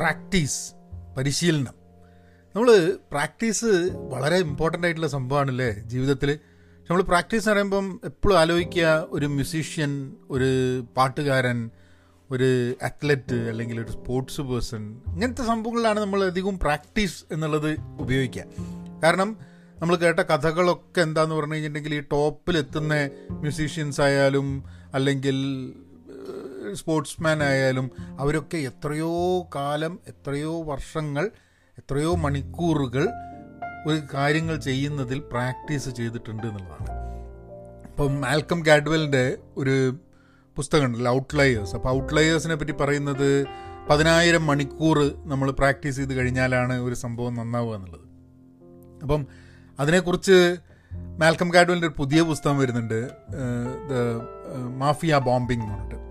Practice പരിശീലനം. നമ്മൾ practice വളരെ ഇമ്പോർട്ടന്റ് ആയിട്ടുള്ള സംഭവമാണല്ലേ ജീവിതത്തിൽ നമ്മൾ പ്രാക്ടീസ് എന്ന് പറയുമ്പം എപ്പോഴും ആലോചിക്കുക ഒരു മ്യൂസീഷ്യൻ ഒരു പാട്ടുകാരൻ ഒരു അത്ലറ്റ് അല്ലെങ്കിൽ ഒരു സ്പോർട്സ് പേഴ്സൺ ഇങ്ങനത്തെ സംഭവങ്ങളിലാണ് നമ്മൾ അധികവും പ്രാക്ടീസ് എന്നുള്ളത് ഉപയോഗിക്കുക. കാരണം നമ്മൾ കേട്ട കഥകളൊക്കെ എന്താന്ന് പറഞ്ഞു കഴിഞ്ഞിട്ടുണ്ടെങ്കിൽ ഈ ടോപ്പിലെത്തുന്ന മ്യൂസീഷ്യൻസ് ആയാലും അല്ലെങ്കിൽ സ്പോർട്സ്മാൻ ആയാലും അവരൊക്കെ എത്രയോ കാലം എത്രയോ വർഷങ്ങൾ എത്രയോ മണിക്കൂറുകൾ ഒരു കാര്യങ്ങൾ ചെയ്യുന്നതിൽ പ്രാക്ടീസ് ചെയ്തിട്ടുണ്ട് എന്നുള്ളതാണ്. ഇപ്പം ആൽക്കം ഗാഡ്വെലിന്റെ ഒരു പുസ്തകമുണ്ടല്ലോ ഔട്ട്ലയേഴ്സ് അപ്പോൾ ഔട്ട്ലയേഴ്സിനെ പറ്റി പറയുന്നത് പതിനായിരം മണിക്കൂർ നമ്മൾ പ്രാക്ടീസ് ചെയ്ത് കഴിഞ്ഞാലാണ് ഒരു സംഭവം നന്നാവുക എന്നുള്ളത്. അപ്പം അതിനെക്കുറിച്ച് മാൽക്കം ഗാഡ്വലിന്റെ ഒരു പുതിയ പുസ്തകം വരുന്നുണ്ട് മാഫിയ ബോംബിംഗ് എന്ന് പറഞ്ഞിട്ട്.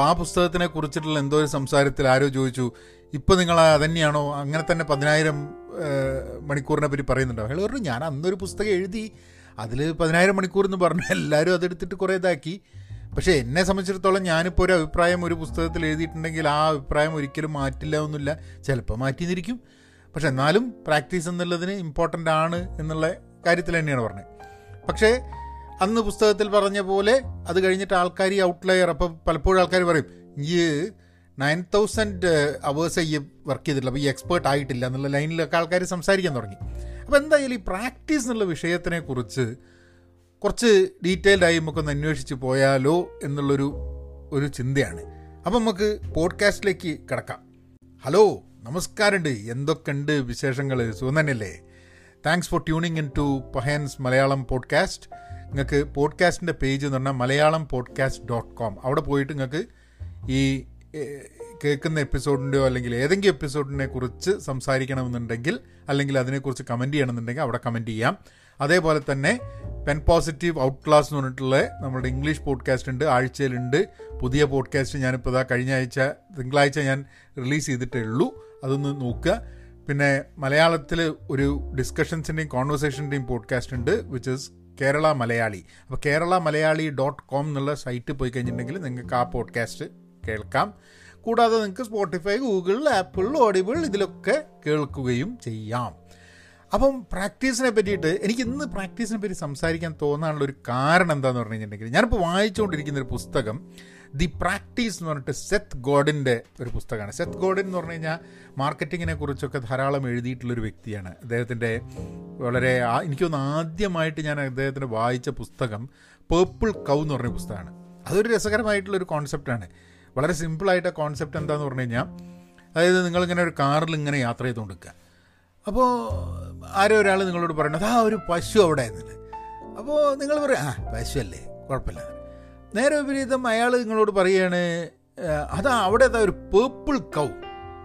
ആ പുസ്തകത്തിനെ കുറിച്ചിട്ടുള്ള എന്തോ ഒരു സംസാരത്തിൽ ആരോ ചോദിച്ചു ഇപ്പോൾ നിങ്ങൾ അതന്നെയാണോ? അങ്ങനെ തന്നെ പതിനായിരം മണിക്കൂറിനെ പറ്റി പറയുന്നുണ്ടോ അയാൾ പറഞ്ഞു ഞാൻ അന്നൊരു പുസ്തകം എഴുതി അതിൽ പതിനായിരം മണിക്കൂർ എന്ന് പറഞ്ഞു. എല്ലാവരും അതെടുത്തിട്ട് കുറേ ഇതാക്കി. പക്ഷേ എന്നെ സംബന്ധിച്ചിടത്തോളം ഞാനിപ്പോൾ ഒരു അഭിപ്രായം ഒരു പുസ്തകത്തിൽ എഴുതിയിട്ടുണ്ടെങ്കിൽ ആ അഭിപ്രായം ഒരിക്കലും മാറ്റില്ല ഒന്നുമില്ല ചിലപ്പോൾ മാറ്റിന്നിരിക്കും പക്ഷെ എന്നാലും പ്രാക്ടീസ് എന്നുള്ളതിന് ഇമ്പോർട്ടന്റ് ആണ് എന്നുള്ള കാര്യത്തിൽ തന്നെയാണ് പറഞ്ഞത്. പക്ഷേ അന്ന് പുസ്തകത്തിൽ പറഞ്ഞ പോലെ അത് കഴിഞ്ഞിട്ട് ആൾക്കാർ ഈ ഔട്ട്ലയർ അപ്പോൾ പലപ്പോഴും ആൾക്കാർ പറയും ഈ നയൻ തൗസൻഡ് അവേഴ്സ് ഈ വർക്ക് ചെയ്തിട്ടില്ല അപ്പോൾ ഈ എക്സ്പേർട്ട് ആയിട്ടില്ല എന്നുള്ള ലൈനിലൊക്കെ ആൾക്കാർ സംസാരിക്കാൻ തുടങ്ങി. അപ്പോൾ എന്തായാലും ഈ പ്രാക്ടീസ് എന്നുള്ള വിഷയത്തിനെ കുറിച്ച് കുറച്ച് ഡീറ്റെയിൽഡായി നമുക്കൊന്ന് അന്വേഷിച്ച് പോയാലോ എന്നുള്ളൊരു ഒരു ചിന്തയാണ്. അപ്പം നമുക്ക് പോഡ്കാസ്റ്റിലേക്ക് കിടക്കാം. ഹലോ നമസ്കാരമുണ്ട്. എന്തൊക്കെയുണ്ട് വിശേഷങ്ങൾ സുഖം തന്നെയല്ലേ? Thanks for tuning in to Pahans Malayalam podcast നിങ്ങൾക്ക് പോഡ്കാസ്റ്റിന്റെ പേജ് എന്ന് പറഞ്ഞാൽ മലയാളം പോഡ്കാസ്റ്റ് ഡോട്ട് കോം അവിടെ പോയിട്ട് നിങ്ങൾക്ക് ഈ കേൾക്കുന്ന എപ്പിസോഡിന്റെയോ അല്ലെങ്കിൽ ഏതെങ്കിലും എപ്പിസോഡിനെ കുറിച്ച് സംസാരിക്കണമെന്നുണ്ടെങ്കിൽ അല്ലെങ്കിൽ അതിനെക്കുറിച്ച് കമന്റ് ചെയ്യണമെന്നുണ്ടെങ്കിൽ അവിടെ കമന്റ് ചെയ്യാം. അതേപോലെ തന്നെ പെൻ പോസിറ്റീവ് ഔട്ട് ക്ലാസ് എന്ന് പറഞ്ഞിട്ടുള്ള നമ്മുടെ ഇംഗ്ലീഷ് പോഡ്കാസ്റ്റ് ഉണ്ട് ആഴ്ചയിലുണ്ട്. പുതിയ പോഡ്കാസ്റ്റ് ഞാനിപ്പോൾ ഇതാ കഴിഞ്ഞ ആഴ്ച തിങ്കളാഴ്ച ഞാൻ റിലീസ് ചെയ്തിട്ടേ ഉള്ളൂ. അതൊന്ന് നോക്കുക. പിന്നെ മലയാളത്തിൽ ഒരു ഡിസ്കഷൻസിന്റെയും കോൺവെർസേഷന്റെയും പോഡ്കാസ്റ്റ് ഉണ്ട് വിച്ച് ഇസ് കേരള മലയാളി. അപ്പോൾ കേരള മലയാളി ഡോട്ട് കോം എന്നുള്ള സൈറ്റ് പോയി കഴിഞ്ഞിട്ടുണ്ടെങ്കിൽ നിങ്ങൾക്ക് ആ പോഡ്കാസ്റ്റ് കേൾക്കാം. കൂടാതെ നിങ്ങൾക്ക് സ്പോട്ടിഫൈ ഗൂഗിൾ ആപ്പിൾ ഓഡിബിൾ ഇതിലൊക്കെ കേൾക്കുകയും ചെയ്യാം. അപ്പം പ്രാക്ടീസിനെ പറ്റിയിട്ട് എനിക്ക് ഇന്ന് പ്രാക്ടീസിനെ പറ്റി സംസാരിക്കാൻ തോന്നാനുള്ള ഒരു കാരണം എന്താണെന്ന് പറഞ്ഞു കഴിഞ്ഞിട്ടുണ്ടെങ്കിൽ ഞാനിപ്പോൾ വായിച്ചുകൊണ്ടിരിക്കുന്ന ഒരു പുസ്തകം ദി പ്രാക്ടീസ് എന്ന് പറഞ്ഞിട്ട് സെത്ത് ഗോഡിന്റെ ഒരു പുസ്തകമാണ്. സെത്ത് ഗോഡിൻ എന്ന് പറഞ്ഞു കഴിഞ്ഞാൽ മാർക്കറ്റിങ്ങിനെ കുറിച്ചൊക്കെ ധാരാളം എഴുതിയിട്ടുള്ളൊരു വ്യക്തിയാണ്. അദ്ദേഹത്തിന്റെ വളരെ എനിക്കൊന്ന് ആദ്യമായിട്ട് ഞാൻ അദ്ദേഹത്തിന് വായിച്ച പുസ്തകം പേർപ്പിൾ കൗ എന്ന് പറഞ്ഞ പുസ്തകമാണ്. അതൊരു രസകരമായിട്ടുള്ളൊരു കോൺസെപ്റ്റാണ്. വളരെ സിമ്പിളായിട്ട് ആ കോൺസെപ്റ്റ് എന്താണെന്ന് പറഞ്ഞു കഴിഞ്ഞാൽ അതായത് നിങ്ങളിങ്ങനെ ഒരു കാറിൽ ഇങ്ങനെ യാത്ര ചെയ്തുകൊണ്ടിരിക്കുക. അപ്പോൾ ആരോ ഒരാൾ നിങ്ങളോട് പറയണത് ആ ഒരു പശു അവിടെ എന്നുള്ളത്. അപ്പോൾ നിങ്ങൾ പറയും ആ പശു അല്ലേ? കുഴപ്പമില്ല. നേരെ വിപരീതം അയാൾ നിങ്ങളോട് പറയുകയാണ് അതാ അവിടെ ഒരു പേർപ്പിൾ കൗ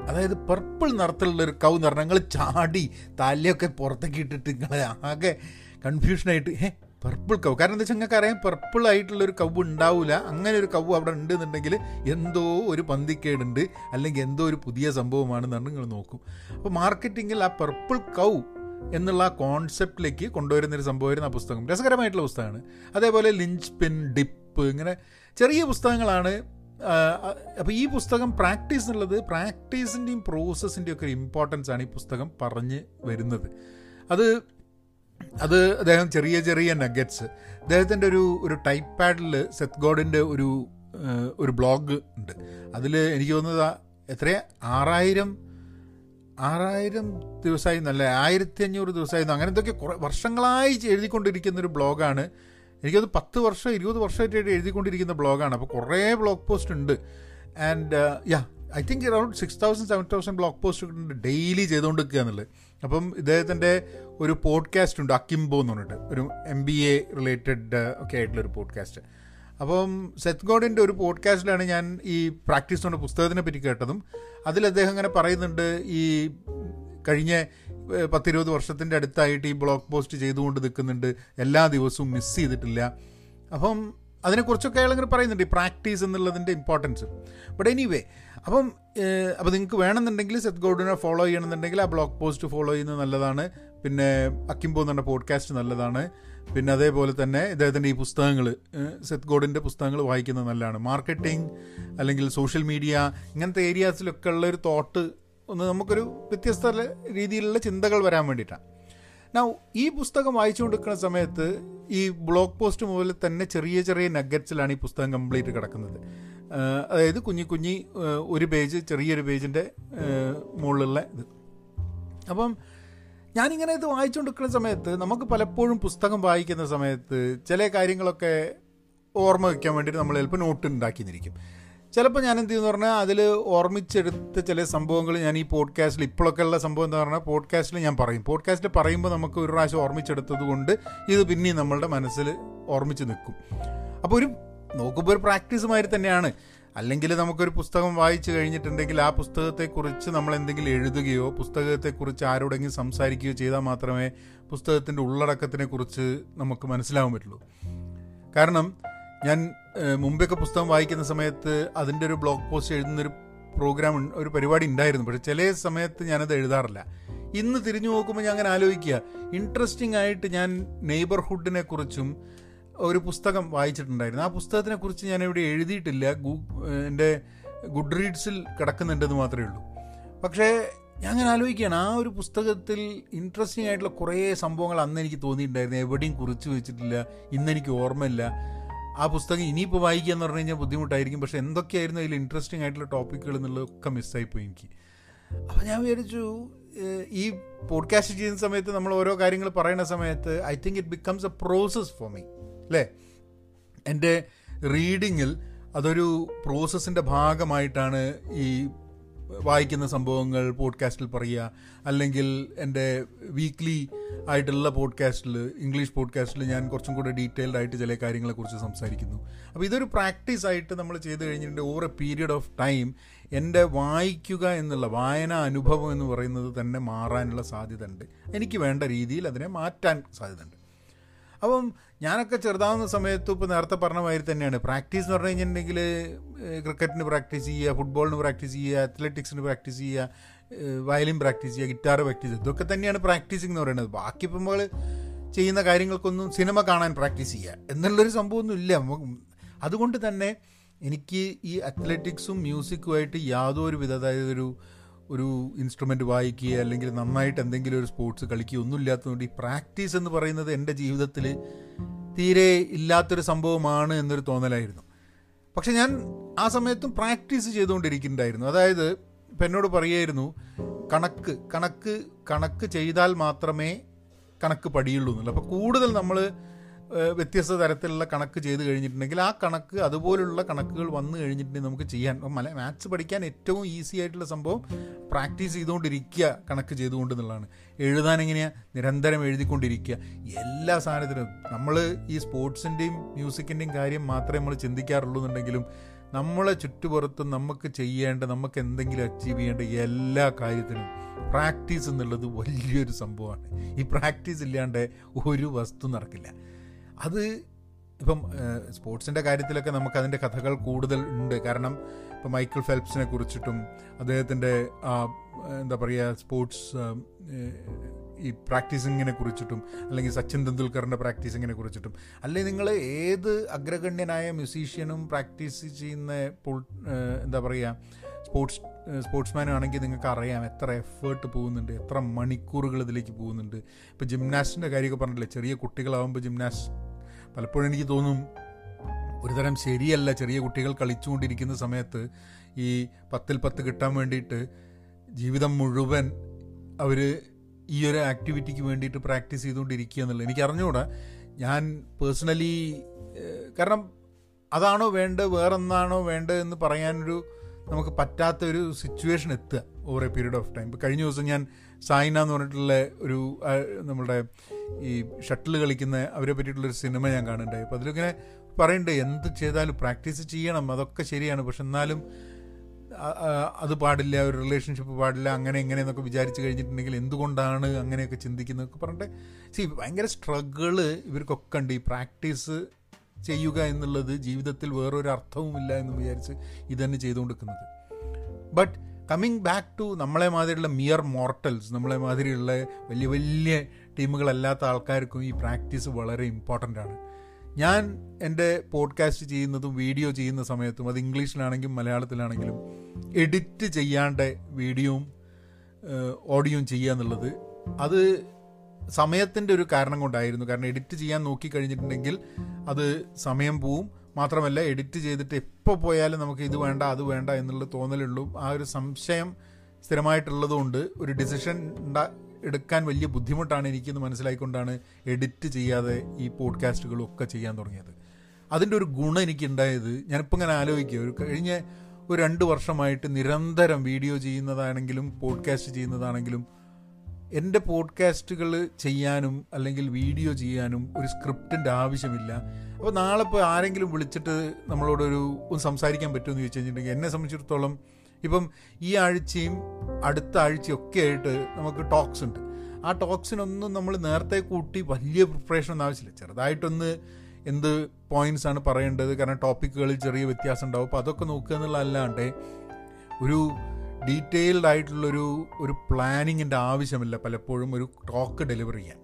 അതായത് പർപ്പിൾ നിറത്തിലുള്ള ഒരു കൗ എന്ന് പറഞ്ഞാൽ നിങ്ങൾ ചാടി തലയൊക്കെ പുറത്തേക്ക് ഇട്ടിട്ട് നിങ്ങൾ ആകെ കൺഫ്യൂഷനായിട്ട് ഏ പർപ്പിൾ കൗ കാരണം എന്താ വെച്ചാൽ നിങ്ങൾക്ക് അറിയാം പർപ്പിൾ ആയിട്ടുള്ളൊരു കവ് ഉണ്ടാവില്ല അങ്ങനെ ഒരു കവ് അവിടെ ഉണ്ട് എന്നുണ്ടെങ്കിൽ എന്തോ ഒരു പന്തിക്കേടുണ്ട് അല്ലെങ്കിൽ എന്തോ ഒരു പുതിയ സംഭവമാണെന്നാണ് നിങ്ങൾ നോക്കും. അപ്പോൾ മാർക്കറ്റിങ്ങിൽ ആ പർപ്പിൾ കൗ എന്നുള്ള ആ കോൺസെപ്റ്റിലേക്ക് കൊണ്ടുവരുന്നൊരു സംഭവമായിരുന്നു ആ പുസ്തകം. രസകരമായിട്ടുള്ള പുസ്തകമാണ്. അതേപോലെ ലിഞ്ച് പിൻ ഡിപ്പ് ഇങ്ങനെ ചെറിയ പുസ്തകങ്ങളാണ്. അപ്പോൾ ഈ പുസ്തകം പ്രാക്ടീസ് എന്നുള്ളത് പ്രാക്ടീസിന്റെയും പ്രോസസ്സിന്റെയും ഒക്കെ ഒരു ഇമ്പോർട്ടൻസ് ആണ് ഈ പുസ്തകം പറഞ്ഞ് വരുന്നത്. അത് അത് അദ്ദേഹം ചെറിയ ചെറിയ നഗറ്റ്സ് അദ്ദേഹത്തിന്റെ ഒരു ഒരു ടൈപ്പ് പാഡിൽ സെത് ഗോഡിന്റെ ഒരു ഒരു ബ്ലോഗ് ഉണ്ട്. അതിൽ എനിക്ക് തോന്നുന്നത് എത്രയാ? ആറായിരം ആറായിരം ദിവസമായി നല്ല ആയിരത്തി അഞ്ഞൂറ് ദിവസമായിരുന്നു അങ്ങനെ എന്തൊക്കെ കുറേ വർഷങ്ങളായി എഴുതിക്കൊണ്ടിരിക്കുന്ന ഒരു ബ്ലോഗാണ് എനിക്കത് പത്ത് വർഷം ഇരുപത് വർഷമായിട്ട് എഴുതിക്കൊണ്ടിരിക്കുന്ന ബ്ലോഗാണ്. അപ്പോൾ കുറേ ബ്ലോഗ് പോസ്റ്റ് ഉണ്ട്. And yeah I think around six thousand seven thousand blog post daily ചെയ്തുകൊണ്ടിരിക്കുക എന്നുള്ളത്. അപ്പം ഇദ്ദേഹത്തിന്റെ ഒരു പോഡ്കാസ്റ്റ് ഉണ്ട് അക്കിംബോ എന്ന് പറഞ്ഞിട്ട്. ഒരു എം ബി എ റിലേറ്റഡ് ഒക്കെ ആയിട്ടുള്ള ഒരു പോഡ്കാസ്റ്റ് അപ്പം സെത് ഗോഡിന്റെ ഒരു പോഡ്കാസ്റ്റിലാണ് ഞാൻ ഈ പ്രാക്ടീസ് എന്ന പുസ്തകത്തിനെ പറ്റി കേട്ടതും. അതിൽ അദ്ദേഹം ഇങ്ങനെ പറയുന്നുണ്ട് ഈ കഴിഞ്ഞ പത്തിരുപത് വർഷത്തിന്റെ അടുത്തായിട്ട് ഈ ബ്ലോഗ് പോസ്റ്റ് ചെയ്തുകൊണ്ട് നിൽക്കുന്നുണ്ട്. എല്ലാ ദിവസവും മിസ് ചെയ്തിട്ടില്ല. അപ്പം അതിനെക്കുറിച്ചൊക്കെ അയാൾ ഇങ്ങനെ പറയുന്നുണ്ട് ഈ പ്രാക്ടീസ് എന്നുള്ളതിന്റെ ഇമ്പോർട്ടൻസ് ബട്ട് എനിവേ അപ്പം അപ്പോൾ നിങ്ങൾക്ക് വേണമെന്നുണ്ടെങ്കിൽ സെത്ത് ഗോഡിനെ ഫോളോ ചെയ്യണമെന്നുണ്ടെങ്കിൽ ആ ബ്ലോഗ് പോസ്റ്റ് ഫോളോ ചെയ്യുന്നത് നല്ലതാണ്. പിന്നെ അക്കിംബോ എന്ന് പറഞ്ഞ പോഡ്കാസ്റ്റ് നല്ലതാണ്. പിന്നെ അതേപോലെ തന്നെ ഇദ്ദേഹത്തിന്റെ ഈ പുസ്തകങ്ങൾ സെത്ത് ഗോഡിന്റെ പുസ്തകങ്ങൾ വായിക്കുന്നത് നല്ലതാണ്. മാർക്കറ്റിംഗ് അല്ലെങ്കിൽ സോഷ്യൽ മീഡിയ ഇങ്ങനത്തെ ഏരിയാസിലൊക്കെ ഉള്ള ഒരു തോട്ട് ഒന്ന് നമുക്കൊരു വ്യത്യസ്ത രീതിയിലുള്ള ചിന്തകൾ വരാൻ വേണ്ടിയിട്ടാണ്. നൗ ഈ പുസ്തകം വായിച്ചു കൊടുക്കുന്ന സമയത്ത് ഈ ബ്ലോഗ് പോസ്റ്റ് മുതൽ തന്നെ ചെറിയ ചെറിയ നഗറ്റ്സിലാണ് ഈ പുസ്തകം കംപ്ലീറ്റ് കിടക്കുന്നത്. അതായത് കുഞ്ഞി കുഞ്ഞി ഒരു പേജ് ചെറിയൊരു പേജിന്റെ മുകളിലുള്ള ഇത്. അപ്പം ഞാനിങ്ങനെ ഇത് വായിച്ചുകൊണ്ടിരിക്കുന്ന സമയത്ത് നമുക്ക് പലപ്പോഴും പുസ്തകം വായിക്കുന്ന സമയത്ത് ചില കാര്യങ്ങളൊക്കെ ഓർമ്മ വയ്ക്കാൻ വേണ്ടിയിട്ട് നമ്മൾ ചിലപ്പോൾ നോട്ട് ഉണ്ടാക്കിയിരിക്കും. ചിലപ്പോൾ ഞാൻ എന്ത് ചെയ്യുന്നു പറഞ്ഞാൽ അതിൽ ഓർമ്മിച്ചെടുത്ത ചില സംഭവങ്ങൾ ഞാൻ ഈ പോഡ്കാസ്റ്റിൽ ഇപ്പോഴൊക്കെ ഉള്ള സംഭവം എന്താ പറഞ്ഞാൽ പോഡ്കാസ്റ്റിൽ ഞാൻ പറയും. പോഡ്കാസ്റ്റിൽ പറയുമ്പോൾ നമുക്ക് ഒരു പ്രാവശ്യം ഓർമ്മിച്ചെടുത്തത് കൊണ്ട് ഇത് പിന്നെയും നമ്മളുടെ മനസ്സിൽ ഓർമ്മിച്ച് നിൽക്കും. അപ്പോൾ ഒരു നോക്കുമ്പോൾ ഒരു പ്രാക്ടീസ് മാതിരി തന്നെയാണ്. അല്ലെങ്കിൽ നമുക്കൊരു പുസ്തകം വായിച്ചു കഴിഞ്ഞിട്ടുണ്ടെങ്കിൽ ആ പുസ്തകത്തെക്കുറിച്ച് നമ്മൾ എന്തെങ്കിലും എഴുതുകയോ പുസ്തകത്തെക്കുറിച്ച് ആരോടെങ്കിലും സംസാരിക്കുകയോ ചെയ്താൽ മാത്രമേ പുസ്തകത്തിന്റെ ഉള്ളടക്കത്തിനെ കുറിച്ച് നമുക്ക് മനസ്സിലാവാൻ പറ്റുള്ളൂ. കാരണം ഞാൻ മുമ്പൊക്കെ പുസ്തകം വായിക്കുന്ന സമയത്ത് അതിന്റെ ഒരു ബ്ലോഗ് പോസ്റ്റ് എഴുതുന്നൊരു പ്രോഗ്രാം ഒരു പരിപാടി ഉണ്ടായിരുന്നു. പക്ഷെ ചില സമയത്ത് ഞാനത് എഴുതാറില്ല. ഇന്ന് തിരിഞ്ഞു നോക്കുമ്പോൾ ഞാൻ അങ്ങനെ ആലോചിക്കുക. ഇൻട്രസ്റ്റിംഗ് ആയിട്ട് ഞാൻ നെയ്ബർഹുഡിനെ കുറിച്ചും ഒരു പുസ്തകം വായിച്ചിട്ടുണ്ടായിരുന്നു. ആ പുസ്തകത്തിനെ കുറിച്ച് ഞാൻ ഇവിടെ എഴുതിയിട്ടില്ല. ഗൂ എന്റെ ഗുഡ് റീഡ്സിൽ കിടക്കുന്നുണ്ടെന്ന് മാത്രമേ ഉള്ളൂ. പക്ഷേ ഞാൻ അങ്ങനെ ആലോചിക്കുകയാണ്. ആ ഒരു പുസ്തകത്തിൽ ഇൻട്രസ്റ്റിംഗ് ആയിട്ടുള്ള കുറേ സംഭവങ്ങൾ അന്ന് എനിക്ക് തോന്നിയിട്ടുണ്ടായിരുന്നു. എവിടെയും കുറിച്ച് വെച്ചിട്ടില്ല. ഇന്നെനിക്ക് ഓർമ്മയില്ല. ആ പുസ്തകം ഇനിയിപ്പോൾ വായിക്കുക എന്ന് പറഞ്ഞു കഴിഞ്ഞാൽ ബുദ്ധിമുട്ടായിരിക്കും. പക്ഷേ എന്തൊക്കെയായിരുന്നു അതിൽ ഇൻട്രസ്റ്റിംഗ് ആയിട്ടുള്ള ടോപ്പിക്കുകൾ എന്നുള്ളതൊക്കെ മിസ്സായിപ്പോയി എനിക്ക്. അപ്പോൾ ഞാൻ വിചാരിച്ചു ഈ പോഡ്കാസ്റ്റ് ചെയ്യുന്ന സമയത്ത് നമ്മൾ ഓരോ കാര്യങ്ങൾ പറയുന്ന സമയത്ത് I think it becomes a process for me അല്ലേ എന്റെ റീഡിങ്ങിൽ അതൊരു പ്രോസസ്സിന്റെ ഭാഗമായിട്ടാണ് ഈ വായിക്കുന്ന സംഭവങ്ങൾ പോഡ്കാസ്റ്റിൽ പറയുക അല്ലെങ്കിൽ എന്റെ വീക്ക്ലി ആയിട്ടുള്ള പോഡ്കാസ്റ്റിൽ ഇംഗ്ലീഷ് പോഡ്കാസ്റ്റിൽ ഞാൻ കുറച്ചും കൂടെ ഡീറ്റെയിൽഡ് ആയിട്ട് ചില കാര്യങ്ങളെക്കുറിച്ച് സംസാരിക്കുന്നു. അപ്പോൾ ഇതൊരു പ്രാക്ടീസ് ആയിട്ട് നമ്മൾ ചെയ്ത് കഴിഞ്ഞിട്ടുണ്ട് over a period of time എന്റെ വായിക്കുക എന്നുള്ള വായന അനുഭവം എന്ന് പറയുന്നത് തന്നെ മാറാനുള്ള സാധ്യത ഉണ്ട് എനിക്ക് വേണ്ട രീതിയിൽ അതിനെ മാറ്റാൻ സാധ്യതയുണ്ട്. അപ്പം ഞാനൊക്കെ ചെറുതാവുന്ന സമയത്ത് ഇപ്പോൾ നേരത്തെ പറഞ്ഞ മാതിരി തന്നെയാണ്. പ്രാക്ടീസ് എന്ന് പറഞ്ഞു കഴിഞ്ഞിട്ടുണ്ടെങ്കിൽ ക്രിക്കറ്റിന് പ്രാക്ടീസ് ചെയ്യുക ഫുട്ബോളിന് പ്രാക്ടീസ് ചെയ്യുക അത്ലറ്റിക്സിന് പ്രാക്ടീസ് ചെയ്യുക വയലിൻ പ്രാക്ടീസ് ചെയ്യുക ഗിറ്റാർ പ്രാക്ടീസ് ചെയ്യുക ഇതൊക്കെ തന്നെയാണ് പ്രാക്ടീസിങ് എന്ന് പറയുന്നത്. ബാക്കി ഇപ്പം നമ്മൾ ചെയ്യുന്ന കാര്യങ്ങൾക്കൊന്നും സിനിമ കാണാൻ പ്രാക്ടീസ് ചെയ്യുക എന്നുള്ളൊരു സംഭവമൊന്നും ഇല്ല. അതുകൊണ്ട് തന്നെ എനിക്ക് ഈ അത്ലറ്റിക്സും മ്യൂസിക്കുമായിട്ട് യാതൊരു വിധ അതായത് ഒരു ഒരു ഇൻസ്ട്രുമെന്റ് വായിക്കുക അല്ലെങ്കിൽ നന്നായിട്ട് എന്തെങ്കിലും ഒരു സ്പോർട്സ് കളിക്കുക ഒന്നും ഇല്ലാത്തതുകൊണ്ട് ഈ പ്രാക്ടീസ് എന്ന് പറയുന്നത് എന്റെ ജീവിതത്തിൽ തീരെ ഇല്ലാത്തൊരു സംഭവമാണ് എന്നൊരു തോന്നലായിരുന്നു. പക്ഷെ ഞാൻ ആ സമയത്തും പ്രാക്ടീസ് ചെയ്തുകൊണ്ടിരിക്കുന്നുണ്ടായിരുന്നു. അതായത് ഇപ്പം എന്നോട് പറയുമായിരുന്നു കണക്ക് കണക്ക് കണക്ക് ചെയ്താൽ മാത്രമേ കണക്ക് പടിയുള്ളൂ എന്നുള്ളത്. അപ്പോൾ കൂടുതൽ നമ്മൾ വ്യത്യസ്ത തരത്തിലുള്ള കണക്ക് ചെയ്ത് കഴിഞ്ഞിട്ടുണ്ടെങ്കിൽ ആ കണക്ക് അതുപോലുള്ള കണക്കുകൾ വന്നു കഴിഞ്ഞിട്ടുണ്ടെങ്കിൽ നമുക്ക് ചെയ്യാൻ മല മാത്സ് പഠിക്കാൻ ഏറ്റവും ഈസി ആയിട്ടുള്ള സംഭവം പ്രാക്ടീസ് ചെയ്തുകൊണ്ടിരിക്കുക കണക്ക് ചെയ്തുകൊണ്ട് എന്നുള്ളതാണ്. എഴുതാൻ എങ്ങനെയാണ് നിരന്തരം എഴുതിക്കൊണ്ടിരിക്കുക. എല്ലാ സാധനത്തിനും നമ്മൾ ഈ സ്പോർട്സിന്റെയും മ്യൂസിക്കിന്റെയും കാര്യം മാത്രമേ നമ്മൾ ചിന്തിക്കാറുള്ളൂ എന്നുണ്ടെങ്കിലും നമ്മളെ ചുറ്റുപുറത്തും നമുക്ക് ചെയ്യേണ്ട നമുക്ക് എന്തെങ്കിലും അച്ചീവ് ചെയ്യേണ്ട എല്ലാ കാര്യത്തിനും പ്രാക്ടീസ് എന്നുള്ളത് വലിയൊരു സംഭവമാണ്. ഈ പ്രാക്ടീസ് ഇല്ലാണ്ട് ഒരു വസ്തു നടക്കില്ല. അത് ഇപ്പം സ്പോർട്സിന്റെ കാര്യത്തിലൊക്കെ നമുക്ക് അതിന്റെ കഥകൾ കൂടുതൽ ഉണ്ട്. കാരണം ഇപ്പം മൈക്കിൾ ഫെൽപ്സിനെ കുറിച്ചിട്ടും അദ്ദേഹത്തിന്റെ എന്താ പറയുക സ്പോർട്സ് ഈ പ്രാക്ടീസിങ്ങിനെ കുറിച്ചിട്ടും അല്ലെങ്കിൽ സച്ചിൻ തെണ്ടുൽക്കറിന്റെ പ്രാക്ടീസിങ്ങിനെ കുറിച്ചിട്ടും അല്ലെങ്കിൽ നിങ്ങൾ ഏത് അഗ്രഗണ്യനായ മ്യൂസീഷ്യനും പ്രാക്ടീസ് ചെയ്യുന്ന എന്താ പറയുക സ്പോർട്സ് സ്പോർട്സ്മാനും ആണെങ്കിൽ നിങ്ങൾക്ക് അറിയാം എത്ര എഫേർട്ട് പോകുന്നുണ്ട് എത്ര മണിക്കൂറുകൾ ഇതിലേക്ക് പോകുന്നുണ്ട്. ഇപ്പോൾ ജിംനാസ്റ്റിന്റെ കാര്യമൊക്കെ പറഞ്ഞിട്ടില്ല ചെറിയ കുട്ടികളാവുമ്പോൾ ജിംനാസ് പലപ്പോഴും എനിക്ക് തോന്നും ഒരുതരം ശരിയല്ല ചെറിയ കുട്ടികൾ കളിച്ചുകൊണ്ടിരിക്കുന്ന സമയത്ത് ഈ പത്തിൽ പത്ത് കിട്ടാൻ വേണ്ടിയിട്ട് ജീവിതം മുഴുവൻ അവർ ഈ ഒരു ആക്ടിവിറ്റിക്ക് വേണ്ടിയിട്ട് പ്രാക്ടീസ് ചെയ്തുകൊണ്ടിരിക്കുക എന്നുള്ളത്. എനിക്ക് അറിഞ്ഞുകൂടാ. ഞാൻ പേഴ്സണലി കാരണം അതാണോ വേണ്ടത് വേറൊന്നാണോ വേണ്ടത് എന്ന് പറയാനൊരു നമുക്ക് പറ്റാത്തൊരു സിറ്റുവേഷൻ എത്തുക over a period of time ഇപ്പോൾ കഴിഞ്ഞ ദിവസം ഞാൻ സായിന എന്ന് പറഞ്ഞിട്ടുള്ള ഒരു നമ്മുടെ ഈ ഷട്ടിൽ കളിക്കുന്ന അവരെ പറ്റിയിട്ടുള്ളൊരു സിനിമ ഞാൻ കാണുന്നുണ്ടായി. അപ്പോൾ അതിലിങ്ങനെ പറയണ്ടേ എന്ത് ചെയ്താലും പ്രാക്ടീസ് ചെയ്യണം അതൊക്കെ ശരിയാണ്. പക്ഷെ എന്നാലും അത് പാടില്ല ഒരു റിലേഷൻഷിപ്പ് പാടില്ല അങ്ങനെ ഇങ്ങനെ എന്നൊക്കെ വിചാരിച്ച് കഴിഞ്ഞിട്ടുണ്ടെങ്കിൽ എന്തുകൊണ്ടാണ് അങ്ങനെയൊക്കെ ചിന്തിക്കുന്നതൊക്കെ പറഞ്ഞിട്ട്. സി ഭയങ്കര സ്ട്രഗിൾ ഇവർക്കൊക്കെ ഉണ്ട്. ഈ പ്രാക്ടീസ് ചെയ്യുക എന്നുള്ളത് ജീവിതത്തിൽ വേറൊരു അർത്ഥവുമില്ല എന്ന് വിചാരിച്ച് ഇതന്നെ ചെയ്തുകൊണ്ടിരിക്കുന്നത്. ബട്ട് കമ്മിങ് ബാക്ക് ടു നമ്മളെ മാതിരിയുള്ള മിയർ മോർട്ടൽസ് നമ്മളെ മാതിരിയുള്ള വലിയ വലിയ ടീമുകളല്ലാത്ത ആൾക്കാർക്കും ഈ പ്രാക്ടീസ് വളരെ ഇമ്പോർട്ടന്റ് ആണ്. ഞാൻ എന്റെ പോഡ്കാസ്റ്റ് ചെയ്യുന്നതും വീഡിയോ ചെയ്യുന്ന സമയത്തും അത് ഇംഗ്ലീഷിലാണെങ്കിലും മലയാളത്തിലാണെങ്കിലും എഡിറ്റ് ചെയ്യാണ്ട് വീഡിയോയും ഓഡിയോയും ചെയ്യുക എന്നുള്ളത് അത് സമയത്തിന്റെ ഒരു കാരണം കൊണ്ടായിരുന്നു. കാരണം എഡിറ്റ് ചെയ്യാൻ നോക്കി കഴിഞ്ഞിട്ടുണ്ടെങ്കിൽ അത് സമയം പോവും. മാത്രമല്ല എഡിറ്റ് ചെയ്തിട്ട് എപ്പോൾ പോയാലും നമുക്ക് ഇത് വേണ്ട അത് വേണ്ട എന്നുള്ള തോന്നലുള്ളൂ. ആ ഒരു സംശയം സ്ഥിരമായിട്ടുള്ളതുകൊണ്ട് ഒരു ഡിസിഷൻ എടുക്കാൻ വലിയ ബുദ്ധിമുട്ടാണ് എനിക്കെന്ന് മനസ്സിലായിക്കൊണ്ടാണ് എഡിറ്റ് ചെയ്യാതെ ഈ പോഡ്കാസ്റ്റുകളൊക്കെ ചെയ്യാൻ തുടങ്ങിയത്. അതിന്റെ ഒരു ഗുണം എനിക്കുണ്ടായത് ഞാനിപ്പോൾ ഇങ്ങനെ ആലോചിക്കുക. ഒരു കഴിഞ്ഞ ഒരു രണ്ട് വർഷമായിട്ട് നിരന്തരം വീഡിയോ ചെയ്യുന്നതാണെങ്കിലും പോഡ്കാസ്റ്റ് ചെയ്യുന്നതാണെങ്കിലും എന്റെ പോഡ്കാസ്റ്റുകൾ ചെയ്യാനും അല്ലെങ്കിൽ വീഡിയോ ചെയ്യാനും ഒരു സ്ക്രിപ്റ്റിന്റെ ആവശ്യമില്ല. അപ്പോൾ നാളെ ഇപ്പോൾ ആരെങ്കിലും വിളിച്ചിട്ട് നമ്മളോടൊരു ഒന്ന് സംസാരിക്കാൻ പറ്റുമെന്ന് ചോദിച്ചു കഴിഞ്ഞിട്ടുണ്ടെങ്കിൽ എന്നെ സംബന്ധിച്ചിടത്തോളം ഇപ്പം ഈ ആഴ്ചയും അടുത്ത ആഴ്ചയും ഒക്കെ ആയിട്ട് നമുക്ക് ടോക്സ് ഉണ്ട്. ആ ടോക്സിനൊന്നും നമ്മൾ നേരത്തെ കൂട്ടി വലിയ പ്രിപ്പറേഷൻ ഒന്നും ആവശ്യമില്ല. ചെറുതായിട്ടൊന്ന് എന്ത് പോയിന്റ്സ് ആണ് പറയേണ്ടത്. കാരണം ടോപ്പിക്കുകളിൽ ചെറിയ വ്യത്യാസം ഉണ്ടാവും. അപ്പോൾ അതൊക്കെ നോക്കുക എന്നുള്ളതല്ലാണ്ട് ഒരു ഡീറ്റെയിൽഡ് ആയിട്ടുള്ളൊരു ഒരു പ്ലാനിങ്ങിന്റെ ആവശ്യമില്ല പലപ്പോഴും ഒരു ടോക്ക് ഡെലിവർ ചെയ്യാൻ.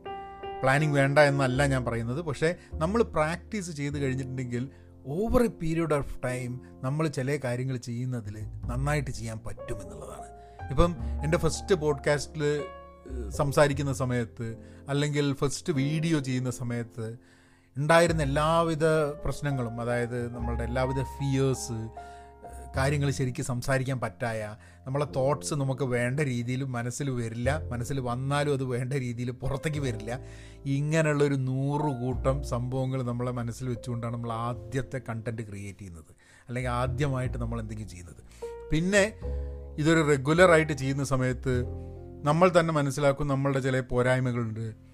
പ്ലാനിങ് വേണ്ട എന്നല്ല ഞാൻ പറയുന്നത്. പക്ഷേ നമ്മൾ പ്രാക്ടീസ് ചെയ്ത് കഴിഞ്ഞിട്ടുണ്ടെങ്കിൽ over a period of time നമ്മൾ ചില കാര്യങ്ങൾ ചെയ്യുന്നതിൽ നന്നായിട്ട് ചെയ്യാൻ പറ്റുമെന്നുള്ളതാണ് ഇപ്പം എന്റെ ഫസ്റ്റ് പോഡ്കാസ്റ്റിൽ സംസാരിക്കുന്ന സമയത്ത് അല്ലെങ്കിൽ ഫസ്റ്റ് വീഡിയോ ചെയ്യുന്ന സമയത്ത് ഉണ്ടായിരുന്ന എല്ലാവിധ പ്രശ്നങ്ങളും അതായത് നമ്മളുടെ എല്ലാവിധ ഫിയേഴ്സ് കാര്യങ്ങൾ ശരിക്കും സംസാരിക്കാൻ പറ്റായ നമ്മളെ തോട്ട്സ് നമുക്ക് വേണ്ട രീതിയിൽ മനസ്സിൽ വരില്ല മനസ്സിൽ വന്നാലും അത് വേണ്ട രീതിയിൽ പുറത്തേക്ക് വരില്ല. ഇങ്ങനെയുള്ളൊരു നൂറ് കൂട്ടം സംഭവങ്ങൾ നമ്മളെ മനസ്സിൽ വെച്ചുകൊണ്ടാണ് നമ്മൾ ആദ്യത്തെ കണ്ടന്റ് ക്രിയേറ്റ് ചെയ്യുന്നത്. അല്ലെങ്കിൽ ആദ്യമായിട്ട് നമ്മൾ എന്തെങ്കിലും ചെയ്യുന്നത്. പിന്നെ ഇതൊരു റെഗുലറായിട്ട് ചെയ്യുന്ന സമയത്ത് നമ്മൾ തന്നെ മനസ്സിലാക്കും നമ്മളുടെ ചില പോരായ്മകളുണ്ട്.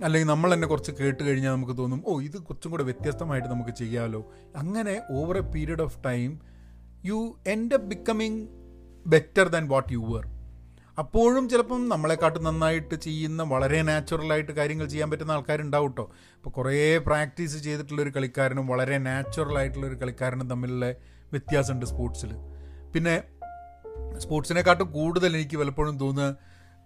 അല്ലെങ്കിൽ നമ്മൾ തന്നെ കുറച്ച് കേട്ട് കഴിഞ്ഞാൽ നമുക്ക് തോന്നും ഓ ഇത് കുറച്ചും കൂടെ വ്യത്യസ്തമായിട്ട് നമുക്ക് ചെയ്യാമല്ലോ അങ്ങനെ over a period of time you end up becoming better than what you were അപ്പോഴും ചിലപ്പം നമ്മളെക്കാട്ടും നന്നായിട്ട് ചെയ്യുന്ന വളരെ നാച്ചുറലായിട്ട് കാര്യങ്ങൾ ചെയ്യാൻ പറ്റുന്ന ആൾക്കാരുണ്ടാവും കേട്ടോ ഇപ്പോൾ കുറേ പ്രാക്ടീസ് ചെയ്തിട്ടുള്ളൊരു കളിക്കാരനും വളരെ നാച്ചുറലായിട്ടുള്ളൊരു കളിക്കാരനും തമ്മിലുള്ള വ്യത്യാസമുണ്ട് സ്പോർട്സിൽ പിന്നെ സ്പോർട്സിനെക്കാട്ടും കൂടുതൽ എനിക്ക് പലപ്പോഴും തോന്നുക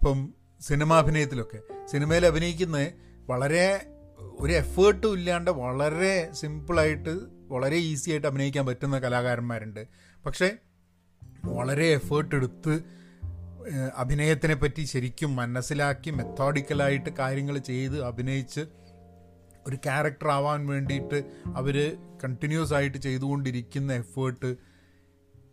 ഇപ്പം സിനിമാഭിനയത്തിലൊക്കെ സിനിമയിൽ അഭിനയിക്കുന്ന വളരെ ഒരു എഫേർട്ടും ഇല്ലാണ്ട് വളരെ സിമ്പിളായിട്ട് വളരെ ഈസി ആയിട്ട് അഭിനയിക്കാൻ പറ്റുന്ന കലാകാരന്മാരുണ്ട്. പക്ഷേ വളരെ എഫേർട്ട് എടുത്ത് അഭിനയത്തിനെ പറ്റി ശരിക്കും മനസ്സിലാക്കി മെത്തോഡിക്കലായിട്ട് കാര്യങ്ങൾ ചെയ്ത് അഭിനയിച്ച് ഒരു ക്യാരക്ടർ ആവാൻ വേണ്ടിയിട്ട് അവർ കണ്ടിന്യൂസ് ആയിട്ട് ചെയ്തുകൊണ്ടിരിക്കുന്ന എഫേർട്ട്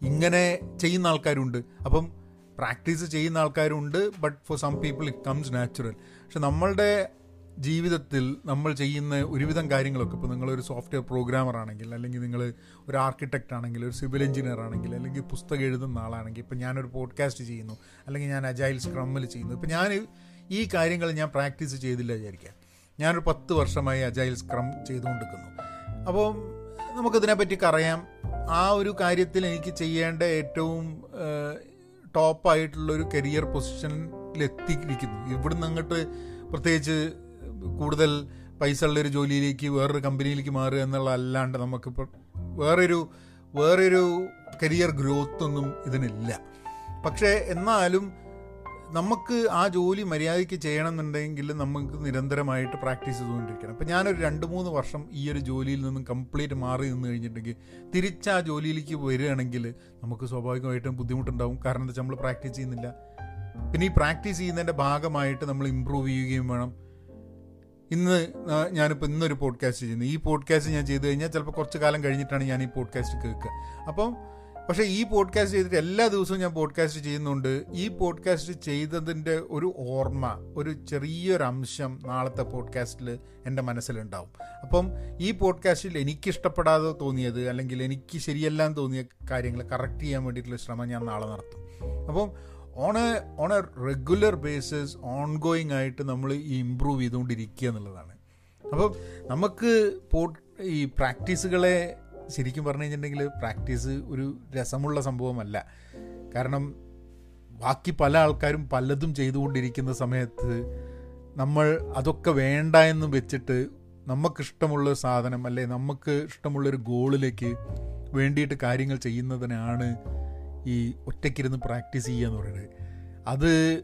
ഇങ്ങനെ ചെയ്യുന്ന ആൾക്കാരുണ്ട്. അപ്പം പ്രാക്ടീസ് ചെയ്യുന്ന ആൾക്കാരുണ്ട് but for some people it comes natural പക്ഷെ നമ്മളുടെ ജീവിതത്തിൽ നമ്മൾ ചെയ്യുന്ന ഒരുവിധം കാര്യങ്ങളൊക്കെ ഇപ്പോൾ നിങ്ങളൊരു സോഫ്റ്റ്വെയർ പ്രോഗ്രാമർ ആണെങ്കിൽ അല്ലെങ്കിൽ നിങ്ങൾ ഒരു ആർക്കിടെക്റ്റ് ആണെങ്കിൽ ഒരു സിവിൽ എഞ്ചിനീയർ ആണെങ്കിൽ അല്ലെങ്കിൽ പുസ്തകം എഴുതുന്ന ആളാണെങ്കിൽ ഇപ്പോൾ ഞാനൊരു പോഡ്കാസ്റ്റ് ചെയ്യുന്നു അല്ലെങ്കിൽ ഞാൻ അജൈൽ സ്ക്രമ്മിൽ ചെയ്യുന്നു ഇപ്പോൾ ഞാൻ ഈ കാര്യങ്ങൾ ഞാൻ പ്രാക്ടീസ് ചെയ്തില്ല വിചാരിക്കാം ഞാനൊരു പത്ത് വർഷമായി അജൈൽ സ്ക്രം ചെയ്തുകൊണ്ടിരിക്കുന്നു. അപ്പോൾ നമുക്കിതിനെപ്പറ്റി അറിയാം ആ ഒരു കാര്യത്തിൽ എനിക്ക് ചെയ്യേണ്ട ഏറ്റവും ടോപ്പായിട്ടുള്ളൊരു കരിയർ പൊസിഷനിലെത്തിയിരിക്കുന്നു ഇവിടുന്ന് അങ്ങോട്ട് പ്രത്യേകിച്ച് കൂടുതൽ പൈസ ഉള്ളൊരു ജോലിയിലേക്ക് വേറൊരു കമ്പനിയിലേക്ക് മാറുക എന്നുള്ള അല്ലാണ്ട് നമുക്കിപ്പോൾ വേറൊരു വേറൊരു കരിയർ ഗ്രോത്ത് ഒന്നും ഇതിനില്ല. പക്ഷേ എന്നാലും നമുക്ക് ആ ജോലി മര്യാദയ്ക്ക് ചെയ്യണമെന്നുണ്ടെങ്കിൽ നമുക്ക് നിരന്തരമായിട്ട് പ്രാക്ടീസ് ചെയ്തുകൊണ്ടിരിക്കണം. അപ്പോൾ ഞാനൊരു രണ്ട് മൂന്ന് വർഷം ഈ ഒരു ജോലിയിൽ നിന്നും കംപ്ലീറ്റ് മാറി നിന്ന് കഴിഞ്ഞിട്ടുണ്ടെങ്കിൽ തിരിച്ച് ആ ജോലിയിലേക്ക് വരികയാണെങ്കിൽ നമുക്ക് സ്വാഭാവികമായിട്ടും ബുദ്ധിമുട്ടുണ്ടാവും. കാരണം എന്താ വെച്ചാൽ നമ്മൾ പ്രാക്ടീസ് ചെയ്യുന്നില്ല. പിന്നെ ഈ പ്രാക്ടീസ് ചെയ്യുന്നതിന്റെ ഭാഗമായിട്ട് നമ്മൾ ഇമ്പ്രൂവ് ചെയ്യുകയും വേണം. ഇന്ന് ഞാനിപ്പോൾ ഇന്നൊരു പോഡ്കാസ്റ്റ് ചെയ്യുന്നു. ഈ പോഡ്കാസ്റ്റ് ഞാൻ ചെയ്തു കഴിഞ്ഞാൽ ചിലപ്പോൾ കുറച്ച് കാലം കഴിഞ്ഞിട്ടാണ് ഞാൻ ഈ പോഡ്കാസ്റ്റ് കേൾക്കുക. അപ്പം പക്ഷേ ഈ പോഡ്കാസ്റ്റ് ചെയ്തിട്ട് എല്ലാ ദിവസവും ഞാൻ പോഡ്കാസ്റ്റ് ചെയ്യുന്നുണ്ട്. ഈ പോഡ്കാസ്റ്റ് ചെയ്തതിന്റെ ഒരു ഓർമ്മ ഒരു ചെറിയൊരു അംശം നാളത്തെ പോഡ്കാസ്റ്റിൽ എന്റെ മനസ്സിലുണ്ടാവും. അപ്പം ഈ പോഡ്കാസ്റ്റിൽ എനിക്ക് ഇഷ്ടപ്പെടാതെ തോന്നിയത് അല്ലെങ്കിൽ എനിക്ക് ശരിയല്ലാന്ന് തോന്നിയ കാര്യങ്ങൾ കറക്റ്റ് ചെയ്യാൻ വേണ്ടിയിട്ടുള്ള ശ്രമം ഞാൻ നാളെ നടത്തും. അപ്പം on a on a regular basis ongoing ആയിട്ട് നമ്മൾ ഈ ഇമ്പ്രൂവ് ചെയ്തുകൊണ്ടിരിക്കുക എന്നുള്ളതാണ്. അപ്പം നമുക്ക് പോ ഈ പ്രാക്ടീസുകളെ ശരിക്കും പറഞ്ഞു കഴിഞ്ഞിട്ടുണ്ടെങ്കിൽ പ്രാക്ടീസ് ഒരു രസമുള്ള സംഭവമല്ല. കാരണം ബാക്കി പല ആൾക്കാരും പലതും ചെയ്തുകൊണ്ടിരിക്കുന്ന സമയത്ത് നമ്മൾ അതൊക്കെ വേണ്ട എന്ന് വെച്ചിട്ട് നമുക്കിഷ്ടമുള്ള സാധനം അല്ലെ നമുക്ക് ഇഷ്ടമുള്ളൊരു ഗോളിലേക്ക് വേണ്ടിയിട്ട് കാര്യങ്ങൾ ചെയ്യുന്നതിനാണ് ഈ ഒറ്റയ്ക്കിരുന്ന് പ്രാക്ടീസ് ചെയ്യുക എന്ന് പറയുന്നത്. അത്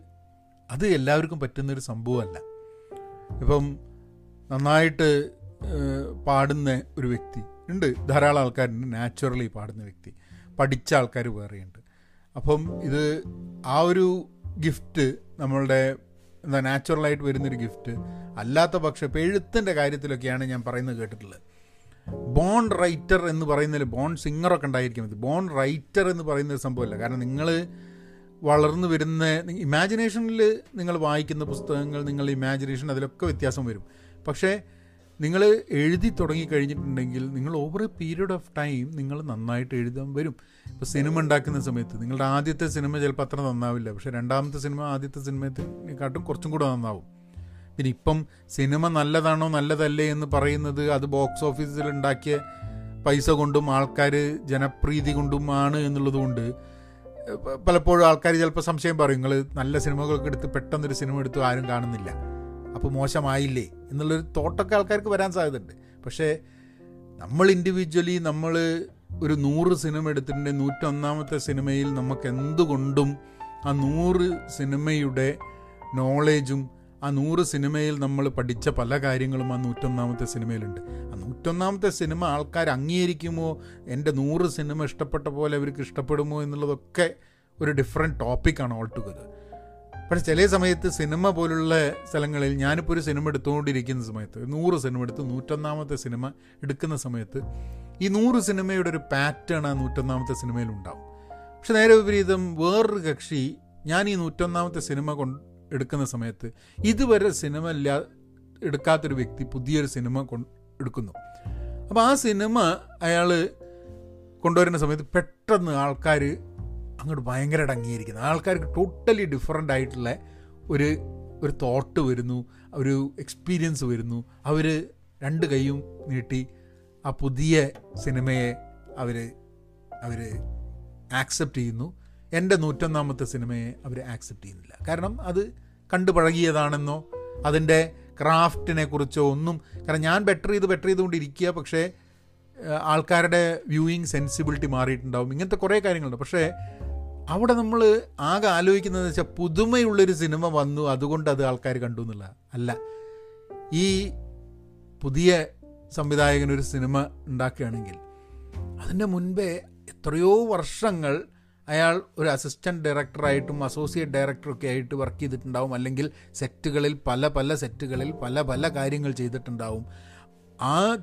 അത് എല്ലാവർക്കും പറ്റുന്നൊരു സംഭവമല്ല. ഇപ്പം നന്നായിട്ട് പാടുന്ന ഒരു വ്യക്തി ഉണ്ട്. ധാരാളം ആൾക്കാരുണ്ട് നാച്ചുറലി പാടുന്ന വ്യക്തി. പഠിച്ച ആൾക്കാർ വേറെയുണ്ട്. അപ്പം ഇത് ആ ഒരു ഗിഫ്റ്റ് നമ്മളുടെ എന്താ നാച്ചുറലായിട്ട് വരുന്നൊരു ഗിഫ്റ്റ് അല്ലാത്ത പക്ഷം ഇപ്പോൾ എഴുത്തിന്റെ കാര്യത്തിലൊക്കെയാണ് ഞാൻ പറയുന്നത് കേട്ടിട്ടുള്ളത്. ബോൺ റൈറ്റർ എന്ന് പറയുന്നതിൽ ബോൺ സിംഗറൊക്കെ ഉണ്ടായിരിക്കും ഇത്. ബോൺ റൈറ്റർ എന്ന് പറയുന്ന ഒരു സംഭവമല്ല. കാരണം നിങ്ങൾ വളർന്നു വരുന്ന ഇമാജിനേഷനിൽ നിങ്ങൾ വായിക്കുന്ന പുസ്തകങ്ങൾ നിങ്ങളുടെ ഇമാജിനേഷൻ അതിലൊക്കെ വ്യത്യാസം വരും. പക്ഷേ നിങ്ങൾ എഴുതി തുടങ്ങി കഴിഞ്ഞിട്ടുണ്ടെങ്കിൽ നിങ്ങൾ over a period of time നിങ്ങൾ നന്നായിട്ട് എഴുതാൻ വരും. ഇപ്പോൾ സിനിമ ഉണ്ടാക്കുന്ന സമയത്ത് നിങ്ങളുടെ ആദ്യത്തെ സിനിമ ചിലപ്പോൾ അത്ര നന്നാവില്ല. പക്ഷേ രണ്ടാമത്തെ സിനിമ ആദ്യത്തെ സിനിമയെക്കാട്ടും കുറച്ചും കൂടെ നന്നാവും. പിന്നെ ഇപ്പം സിനിമ നല്ലതാണോ നല്ലതല്ലേ എന്ന് പറയുന്നത് അത് ബോക്സ് ഓഫീസിൽ ഉണ്ടാക്കിയ പൈസ കൊണ്ടും ആൾക്കാർ ജനപ്രീതി കൊണ്ടുമാണ് എന്നുള്ളത് കൊണ്ട് പലപ്പോഴും ആൾക്കാർ ചിലപ്പോൾ സംശയം പറയും നിങ്ങൾ നല്ല സിനിമകളൊക്കെ എടുത്ത് പെട്ടെന്നൊരു സിനിമ എടുത്ത് ആരും കാണുന്നില്ല. അപ്പോൾ മോശമായില്ലേ? എന്നുള്ളൊരു തോട്ടൊക്കെ ആൾക്കാർക്ക് വരാൻ സാധ്യതയുണ്ട്. പക്ഷേ നമ്മൾ ഇൻഡിവിജ്വലി നമ്മൾ ഒരു നൂറ് സിനിമ എടുത്തിട്ടുണ്ടെങ്കിൽ നൂറ്റൊന്നാമത്തെ സിനിമയിൽ നമുക്ക് എന്തുകൊണ്ടും ആ നൂറ് സിനിമയുടെ നോളേജും ആ നൂറ് സിനിമയിൽ നമ്മൾ പഠിച്ച പല കാര്യങ്ങളും ആ നൂറ്റൊന്നാമത്തെ സിനിമയിലുണ്ട്. ആ നൂറ്റൊന്നാമത്തെ സിനിമ ആൾക്കാർ അംഗീകരിക്കുമോ? എന്റെ നൂറ് സിനിമ ഇഷ്ടപ്പെട്ട പോലെ അവർക്ക് ഇഷ്ടപ്പെടുമോ എന്നുള്ളതൊക്കെ ഒരു ഡിഫറെന്റ് ടോപ്പിക്കാണ് ഓൾ ടുഗദർ പക്ഷേ ചില സമയത്ത് സിനിമ പോലുള്ള സ്ഥലങ്ങളിൽ ഞാനിപ്പോൾ ഒരു സിനിമ എടുത്തുകൊണ്ടിരിക്കുന്ന സമയത്ത് നൂറ് സിനിമ എടുത്ത് നൂറ്റൊന്നാമത്തെ സിനിമ എടുക്കുന്ന സമയത്ത് ഈ നൂറ് സിനിമയുടെ ഒരു പാറ്റേൺ ആ നൂറ്റൊന്നാമത്തെ സിനിമയിൽ ഉണ്ടാവും. പക്ഷെ നേരെ വിപരീതം വേറൊരു കക്ഷി ഞാൻ ഈ നൂറ്റൊന്നാമത്തെ സിനിമ കൊണ്ട് എടുക്കുന്ന സമയത്ത് ഇതുവരെ സിനിമ ഇല്ലാ എടുക്കാത്തൊരു വ്യക്തി പുതിയൊരു സിനിമ കൊ എടുക്കുന്നു. അപ്പോൾ ആ സിനിമ അയാൾ കൊണ്ടുവരുന്ന സമയത്ത് പെട്ടെന്ന് ആൾക്കാർ അങ്ങോട്ട് ഭയങ്കര അംഗീകരിക്കുന്നത് ആൾക്കാർക്ക് ടോട്ടലി ഡിഫറെന്റ് ആയിട്ടുള്ള ഒരു ഒരു തോട്ട് വരുന്നു ഒരു എക്സ്പീരിയൻസ് വരുന്നു. അവർ രണ്ട് കൈയും നീട്ടി ആ പുതിയ സിനിമയെ അവർ അവർ ആക്സെപ്റ്റ് ചെയ്യുന്നു. എന്റെ നൂറ്റൊന്നാമത്തെ സിനിമയെ അവർ ആക്സെപ്റ്റ് ചെയ്യുന്നില്ല. കാരണം അത് കണ്ടു പഴകിയതാണെന്നോ അതിന്റെ ക്രാഫ്റ്റിനെ കുറിച്ചോ ഒന്നും കാരണം ഞാൻ ബെറ്റർ ചെയ്ത് ബെറ്റർ ചെയ്തുകൊണ്ടിരിക്കുക പക്ഷേ ആൾക്കാരുടെ വ്യൂയിങ് സെൻസിബിലിറ്റി മാറിയിട്ടുണ്ടാവും. ഇങ്ങനത്തെ കുറേ കാര്യങ്ങളുണ്ട്. പക്ഷേ അവിടെ നമ്മൾ ആകെ ആലോചിക്കുന്നത് വെച്ചാൽ പുതുമയുള്ളൊരു സിനിമ വന്നു അതുകൊണ്ട് അത് ആൾക്കാർ കണ്ടു എന്നുള്ള അല്ല. ഈ പുതിയ സംവിധായകനൊരു സിനിമ ഉണ്ടാക്കുകയാണെങ്കിൽ അതിന്റെ മുൻപേ എത്രയോ വർഷങ്ങൾ അയാൾ ഒരു അസിസ്റ്റന്റ് ഡയറക്ടറായിട്ടും അസോസിയേറ്റ് ഡയറക്ടറൊക്കെ ആയിട്ട് വർക്ക് ചെയ്തിട്ടുണ്ടാവും. അല്ലെങ്കിൽ സെറ്റുകളിൽ പല പല സെറ്റുകളിൽ പല പല കാര്യങ്ങൾ ചെയ്തിട്ടുണ്ടാവും. ആ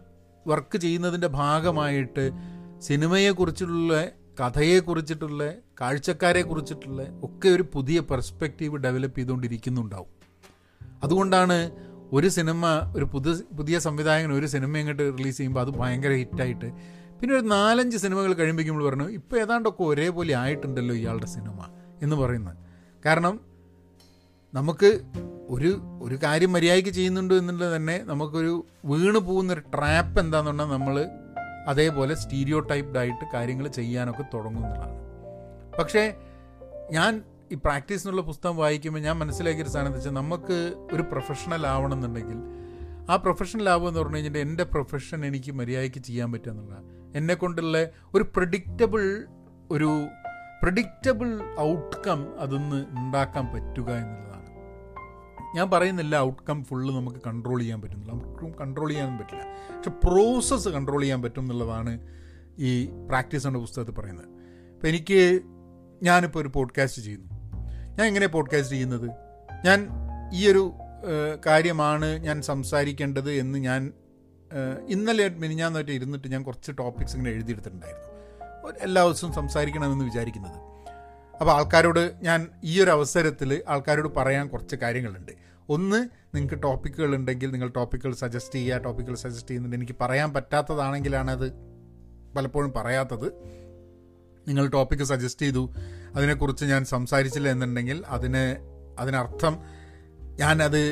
വർക്ക് ചെയ്യുന്നതിന്റെ ഭാഗമായിട്ട് സിനിമയെക്കുറിച്ചുള്ള കഥയെക്കുറിച്ചിട്ടുള്ള കാഴ്ചക്കാരെ കുറിച്ചിട്ടുള്ള ഒക്കെ ഒരു പുതിയ പെർസ്പെക്റ്റീവ് ഡെവലപ്പ് ചെയ്തുകൊണ്ടിരിക്കുന്നുണ്ടാവും. അതുകൊണ്ടാണ് ഒരു സിനിമ ഒരു പുതു പുതിയ സംവിധായകൻ ഒരു സിനിമ ഇങ്ങോട്ട് റിലീസ് ചെയ്യുമ്പോൾ അത് ഭയങ്കര ഹിറ്റായിട്ട് പിന്നെ ഒരു നാലഞ്ച് സിനിമകൾ കഴിയുമ്പോൾ പറഞ്ഞു ഇപ്പോൾ ഏതാണ്ടൊക്കെ ഒരേപോലെ ആയിട്ടുണ്ടല്ലോ ഇയാളുടെ സിനിമ എന്ന് പറയുന്നത്. കാരണം നമുക്ക് ഒരു ഒരു കാര്യം മര്യാദയ്ക്ക് ചെയ്യുന്നുണ്ട് എന്നുള്ളത് തന്നെ നമുക്കൊരു വീണ് പോകുന്നൊരു ട്രാപ്പ് എന്താണെന്നുണ്ടെങ്കിൽ നമ്മൾ അതേപോലെ സ്റ്റീരിയോ ടൈപ്ഡായിട്ട് കാര്യങ്ങൾ ചെയ്യാനൊക്കെ തുടങ്ങും എന്നുള്ളതാണ്. പക്ഷേ ഞാൻ ഈ പ്രാക്ടീസ് എന്നുള്ള പുസ്തകം വായിക്കുമ്പോൾ ഞാൻ മനസ്സിലാക്കിയൊരു സാധനം വെച്ചാൽ നമുക്ക് ഒരു പ്രൊഫഷണൽ ആവണമെന്നുണ്ടെങ്കിൽ ആ പ്രൊഫഷൻ ലാഭം എന്ന് പറഞ്ഞു കഴിഞ്ഞാൽ എന്റെ പ്രൊഫഷൻ എനിക്ക് മര്യാദയ്ക്ക് ചെയ്യാൻ പറ്റുക എന്നുള്ളതാണ്. എന്നെ കൊണ്ടുള്ള ഒരു പ്രഡിക്റ്റബിൾ ഒരു പ്രഡിക്റ്റബിൾ ഔട്ട്കം അതൊന്ന് ഉണ്ടാക്കാൻ പറ്റുക എന്നുള്ളതാണ്. ഞാൻ പറയുന്നില്ല ഔട്ട്കം ഫുള്ള് നമുക്ക് കൺട്രോൾ ചെയ്യാൻ പറ്റുന്നില്ല. ഔട്ട്കം കൺട്രോൾ ചെയ്യാൻ പറ്റില്ല. പക്ഷെ പ്രോസസ്സ് കൺട്രോൾ ചെയ്യാൻ പറ്റും എന്നുള്ളതാണ് ഈ പ്രാക്ടീസ് എന്ന പുസ്തകത്തിൽ പറയുന്നത്. അപ്പം എനിക്ക് ഞാനിപ്പോൾ ഒരു പോഡ്കാസ്റ്റ് ചെയ്യുന്നു. ഞാൻ എങ്ങനെയാണ് പോഡ്കാസ്റ്റ് ചെയ്യുന്നത്? ഞാൻ ഈ ഒരു കാര്യമാണ് ഞാൻ സംസാരിക്കേണ്ടത് എന്ന് ഞാൻ ഇന്നലെ മിനിഞ്ഞാന്നായിട്ട് ഇരുന്നിട്ട് ഞാൻ കുറച്ച് ടോപ്പിക്സ് ഇങ്ങനെ എഴുതിയെടുത്തിട്ടുണ്ടായിരുന്നു. എല്ലാ ദിവസവും സംസാരിക്കണമെന്ന് വിചാരിക്കുന്നത്. അപ്പോൾ ആൾക്കാരോട് ഞാൻ ഈ ഒരു അവസരത്തിൽ ആൾക്കാരോട് പറയാൻ കുറച്ച് കാര്യങ്ങളുണ്ട്. ഒന്ന് നിങ്ങൾക്ക് ടോപ്പിക്കുകൾ ഉണ്ടെങ്കിൽ നിങ്ങൾ ടോപ്പിക്കുകൾ സജസ്റ്റ് ചെയ്യുക. ടോപ്പിക്കുകൾ സജസ്റ്റ് ചെയ്യുന്നുണ്ട്. എനിക്ക് പറയാൻ പറ്റാത്തതാണെങ്കിലാണ് അത് പലപ്പോഴും പറയാത്തത്. നിങ്ങൾ ടോപ്പിക്ക് സജസ്റ്റ് ചെയ്തു. അതിനെക്കുറിച്ച് ഞാൻ സംസാരിച്ചില്ല എന്നുണ്ടെങ്കിൽ അതിന് അതിനർത്ഥം ഞാനത്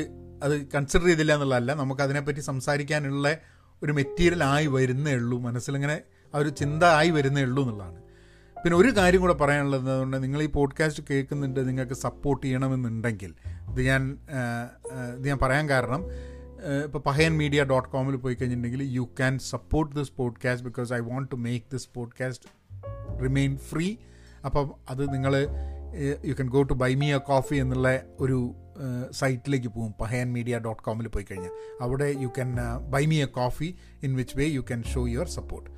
അത് കൺസിഡർ ചെയ്തില്ല എന്നുള്ളതല്ല. നമുക്കതിനെപ്പറ്റി സംസാരിക്കാനുള്ള ഒരു മെറ്റീരിയൽ ആയി വരുന്നേ ഉള്ളൂ. മനസ്സിലിങ്ങനെ ആ ഒരു ചിന്ത ആയി വരുന്നേ ഉള്ളൂ എന്നുള്ളതാണ്. പിന്നെ ഒരു കാര്യം കൂടെ പറയാനുള്ളത് അതുകൊണ്ട് നിങ്ങൾ ഈ പോഡ്കാസ്റ്റ് കേൾക്കുന്നുണ്ട് നിങ്ങൾക്ക് സപ്പോർട്ട് ചെയ്യണമെന്നുണ്ടെങ്കിൽ ഇത് ഞാൻ ഇത് ഞാൻ പറയാൻ കാരണം ഇപ്പോൾ പഹയൻ മീഡിയ ഡോട്ട് കോമിൽ പോയി കഴിഞ്ഞിട്ടുണ്ടെങ്കിൽ you can support this podcast because I want to make this podcast remain free അപ്പം അത് നിങ്ങൾ you can go to buy me a coffee എന്നുള്ള ഒരു സൈറ്റിലേക്ക് പോകും. പഹയൻ മീഡിയ ഡോട്ട് കോമിൽ പോയി കഴിഞ്ഞാൽ. അവിടെ you can buy me a coffee in which way you can show your support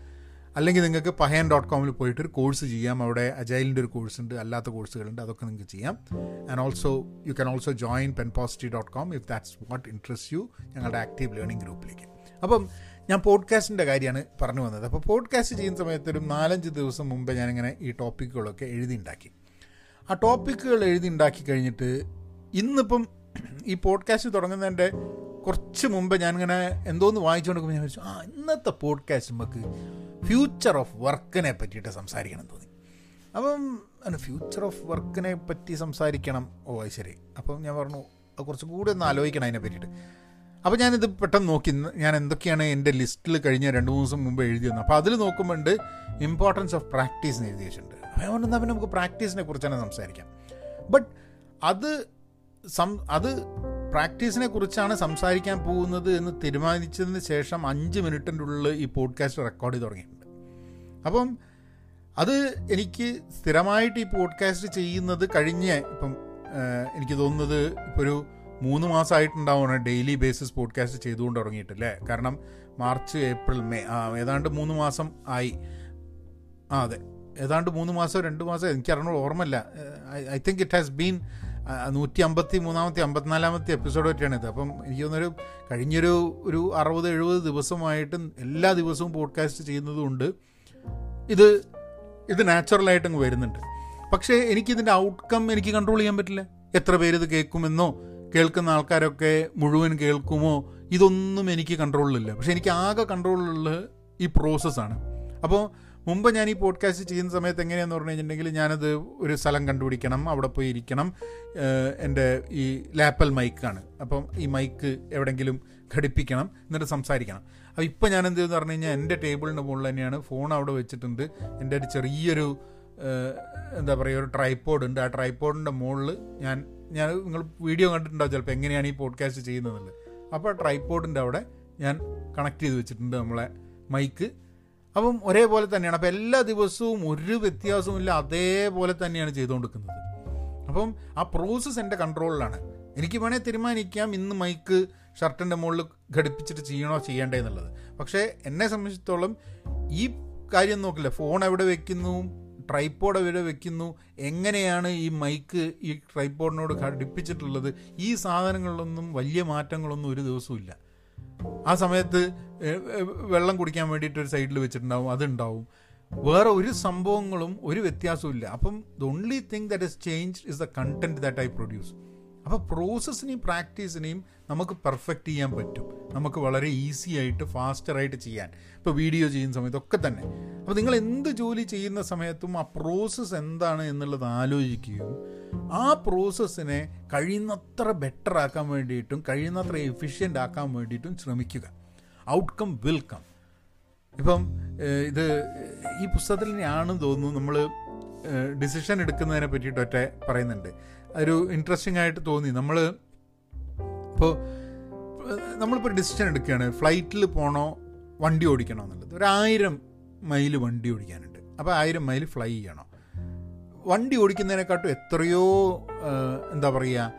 അല്ലെങ്കിൽ നിങ്ങൾക്ക് പഹയൻ ഡോട്ട് കോമിൽ പോയിട്ട് ഒരു കോഴ്സ് ചെയ്യാം. അവിടെ അജൈലിന്റെ ഒരു കോഴ്സ് ഉണ്ട് അല്ലാത്ത കോഴ്സുകളുണ്ട് അതൊക്കെ നിങ്ങൾക്ക് ചെയ്യാം. And also you can also join pen positive dot com if that's what interest you ഞങ്ങളുടെ ആക്റ്റീവ് ലേണിംഗ് ഗ്രൂപ്പിലേക്ക് അപ്പം ഞാൻ പോഡ്കാസ്റ്റിന്റെ കാര്യമാണ് പറഞ്ഞു വന്നത്. അപ്പോൾ പോഡ്കാസ്റ്റ് ചെയ്യുന്ന സമയത്ത് ഒരു നാലഞ്ച് ദിവസം മുമ്പ് ഞാനിങ്ങനെ ഈ ടോപ്പിക്കുകളൊക്കെ എഴുതി ഉണ്ടാക്കി. ആ ടോപ്പിക്കുകൾ എഴുതി ഉണ്ടാക്കി കഴിഞ്ഞിട്ട് ഇന്നിപ്പം ഈ പോഡ്കാസ്റ്റ് തുടങ്ങുന്നതിന്റെ കുറച്ച് മുമ്പ് ഞാനിങ്ങനെ എന്തോന്ന് വായിച്ചുകൊണ്ടിരിക്കുമ്പോൾ ഞാൻ വിളിച്ചു ആ ഇന്നത്തെ പോഡ്കാസ്റ്റ് നമുക്ക് ഫ്യൂച്ചർ ഓഫ് വർക്കിനെ പറ്റിയിട്ട് സംസാരിക്കണം എന്ന് തോന്നി. അപ്പം ഫ്യൂച്ചർ ഓഫ് വർക്കിനെ പറ്റി സംസാരിക്കണം. ഓ ശരി. അപ്പം ഞാൻ പറഞ്ഞു കുറച്ചും കൂടി ഒന്ന് ആലോചിക്കണം അതിനെ പറ്റിയിട്ട്. അപ്പോൾ ഞാനിത് പെട്ടെന്ന് നോക്കി ഞാൻ എന്തൊക്കെയാണ് എന്റെ ലിസ്റ്റിൽ കഴിഞ്ഞ രണ്ട് മൂന്ന് ദിവസം മുമ്പ് എഴുതിയെന്ന് അപ്പോൾ അതിൽ നോക്കുമ്പോണ്ട് ഇമ്പോർട്ടൻസ് ഓഫ് പ്രാക്ടീസ് എന്ന് എഴുതി വെച്ചിട്ടുണ്ട് ഞാൻ പറഞ്ഞാൽ പിന്നെ നമുക്ക് പ്രാക്ടീസിനെ കുറിച്ചാണ് സംസാരിക്കാം. ബട്ട് അത് സം അത് പ്രാക്ടീസിനെ കുറിച്ചാണ് സംസാരിക്കാൻ പോകുന്നത് എന്ന് തീരുമാനിച്ചതിന് ശേഷം അഞ്ച് മിനിറ്റിന്റെ ഉള്ളിൽ ഈ പോഡ്കാസ്റ്റ് റെക്കോർഡ് ചെയ്ത് തുടങ്ങിയിട്ടുണ്ട്. അപ്പം അത് എനിക്ക് സ്ഥിരമായിട്ട് ഈ പോഡ്കാസ്റ്റ് ചെയ്യുന്നത് കഴിഞ്ഞ ഇപ്പം എനിക്ക് തോന്നുന്നത് ഇപ്പോൾ ഒരു മൂന്ന് മാസമായിട്ടുണ്ടാവണം ഡെയിലി ബേസിസ് പോഡ്കാസ്റ്റ് ചെയ്തുകൊണ്ട് തുടങ്ങിയിട്ടില്ലേ? കാരണം മാർച്ച് ഏപ്രിൽ മെയ് ആ ഏതാണ്ട് മൂന്ന് മാസം ആയി. ആ അതെ. ഏതാണ്ട് മൂന്ന് മാസം രണ്ട് മാസം എനിക്കറിഞ്ഞോളൂ ഓർമ്മയില്ല. I think it has been നൂറ്റി അമ്പത്തി മൂന്നാമത്തെ അമ്പത്തിനാലാമത്തെ എപ്പിസോഡ് പറ്റിയാണ് ഇത് അപ്പം എനിക്ക് തോന്നുന്നൊരു കഴിഞ്ഞൊരു ഒരു അറുപത് എഴുപത് ദിവസമായിട്ട് എല്ലാ ദിവസവും പോഡ്കാസ്റ്റ് ചെയ്യുന്നതുകൊണ്ട് ഇത് ഇത് നാച്ചുറലായിട്ട് അങ്ങ് വരുന്നുണ്ട്. പക്ഷേ എനിക്കിതിന്റെ ഔട്ട്കം എനിക്ക് കൺട്രോൾ ചെയ്യാൻ പറ്റില്ല. എത്ര പേര് ഇത് കേൾക്കുമെന്നോ കേൾക്കുന്ന ആൾക്കാരൊക്കെ മുഴുവൻ കേൾക്കുമോ ഇതൊന്നും എനിക്ക് കൺട്രോളിലില്ല പക്ഷെ എനിക്ക് ആകെ കൺട്രോളിലുള്ള ഈ പ്രോസസ്സാണ് അപ്പോൾ മുമ്പ് ഞാൻ ഈ പോഡ്കാസ്റ്റ് ചെയ്യുന്ന സമയത്ത് എങ്ങനെയാണെന്ന് പറഞ്ഞു കഴിഞ്ഞിട്ടുണ്ടെങ്കിൽ ഞാനത് ഒരു സ്ഥലം കണ്ടുപിടിക്കണം അവിടെ പോയി ഇരിക്കണം. എന്റെ ഈ ലാപ്പൽ മൈക്കാണ് അപ്പം ഈ മൈക്ക് എവിടെയെങ്കിലും ഘടിപ്പിക്കണം എന്നിട്ട് സംസാരിക്കണം. അപ്പോൾ ഇപ്പം ഞാൻ എന്ത് പറഞ്ഞു കഴിഞ്ഞാൽ എന്റെ ടേബിളിന്റെ മുകളിൽ തന്നെയാണ് ഫോൺ അവിടെ വെച്ചിട്ടുണ്ട്. എന്റെ ഒരു ചെറിയൊരു എന്താ പറയുക ഒരു ട്രൈപ്പോഡ് ഉണ്ട്. ആ ട്രൈപ്പോഡിന്റെ മുകളിൽ ഞാൻ ഞാൻ നിങ്ങൾ വീഡിയോ കണ്ടിട്ടുണ്ടാവും ചിലപ്പോൾ എങ്ങനെയാണ് ഈ പോഡ്കാസ്റ്റ് ചെയ്യുന്നത് അപ്പോൾ ആ ട്രൈപ്പോഡിന്റെ അവിടെ ഞാൻ കണക്ട് ചെയ്ത് വെച്ചിട്ടുണ്ട് നമ്മളെ മൈക്ക് അപ്പം ഒരേപോലെ തന്നെയാണ്. അപ്പം എല്ലാ ദിവസവും ഒരു വ്യത്യാസവുമില്ല അതേപോലെ തന്നെയാണ് ചെയ്തുകൊണ്ടിരിക്കുന്നത്. അപ്പം ആ പ്രോസസ്സ് എന്റെ കൺട്രോളിലാണ് എനിക്ക് വേണേൽ തീരുമാനിക്കാം ഇന്ന് മൈക്ക് ഷർട്ടിന്റെ മുകളിൽ ഘടിപ്പിച്ചിട്ട് ചെയ്യണോ ചെയ്യേണ്ടേ എന്നുള്ളത്. പക്ഷേ എന്നെ സംബന്ധിച്ചിടത്തോളം ഈ കാര്യം നോക്കില്ല. ഫോൺ എവിടെ വെക്കുന്നു ട്രൈപ്പോഡ് എവിടെ വെക്കുന്നു എങ്ങനെയാണ് ഈ മൈക്ക് ഈ ട്രൈപ്പോഡിനോട് ഘടിപ്പിച്ചിട്ടുള്ളത്? ഈ സാധനങ്ങളിലൊന്നും വലിയ മാറ്റങ്ങളൊന്നും ഒരു ദിവസവും ഇല്ല ആ സമയത്ത് വെള്ളം കുടിക്കാൻ വേണ്ടിയിട്ട് ഒരു സൈഡിൽ വെച്ചിട്ടുണ്ടാവും അതുണ്ടാവും. വേറെ ഒരു സംഭവങ്ങളും ഒരു വ്യത്യാസവും ഇല്ല. അപ്പം the only thing that is change is the content that I produce അപ്പോൾ പ്രോസസ്സിനെയും പ്രാക്ടീസിനെയും നമുക്ക് പെർഫെക്റ്റ് ചെയ്യാൻ പറ്റും. നമുക്ക് വളരെ ഈസി ആയിട്ട് ഫാസ്റ്ററായിട്ട് ചെയ്യാൻ. ഇപ്പോൾ വീഡിയോ ചെയ്യുന്ന സമയത്തൊക്കെ തന്നെ. അപ്പോൾ നിങ്ങൾ എന്ത് ജോലി ചെയ്യുന്ന സമയത്തും ആ പ്രോസസ്സ് എന്താണ് എന്നുള്ളത് ആലോചിക്കുകയും ആ പ്രോസസ്സിനെ കഴിയുന്നത്ര ബെറ്റർ ആക്കാൻ വേണ്ടിയിട്ടും കഴിയുന്നത്ര എഫിഷ്യന്റ് ആക്കാൻ വേണ്ടിയിട്ടും ശ്രമിക്കുക. ഔട്ട്കം വിൽ കം ഇപ്പം ഇത് ഈ പുസ്തകത്തിൽ ഞാനും തോന്നുന്നു നമ്മൾ ഡിസിഷൻ എടുക്കുന്നതിനെ പറ്റിയിട്ടൊറ്റ പറയുന്നുണ്ട്. ഒരു ഇൻട്രസ്റ്റിംഗ് ആയിട്ട് തോന്നി. നമ്മൾ ഇപ്പോൾ നമ്മളിപ്പോൾ ഡിസിഷൻ എടുക്കുകയാണ്. ഫ്ലൈറ്റിൽ പോകണോ വണ്ടി ഓടിക്കണോ എന്നുള്ളത്. ഒരു ആയിരം മൈൽ വണ്ടി ഓടിക്കാനുണ്ട്. അപ്പോൾ ആയിരം മൈൽ ഫ്ലൈ ചെയ്യണം. വണ്ടി ഓടിക്കുന്നതിനെക്കാട്ടും എത്രയോ എന്താ പറയുക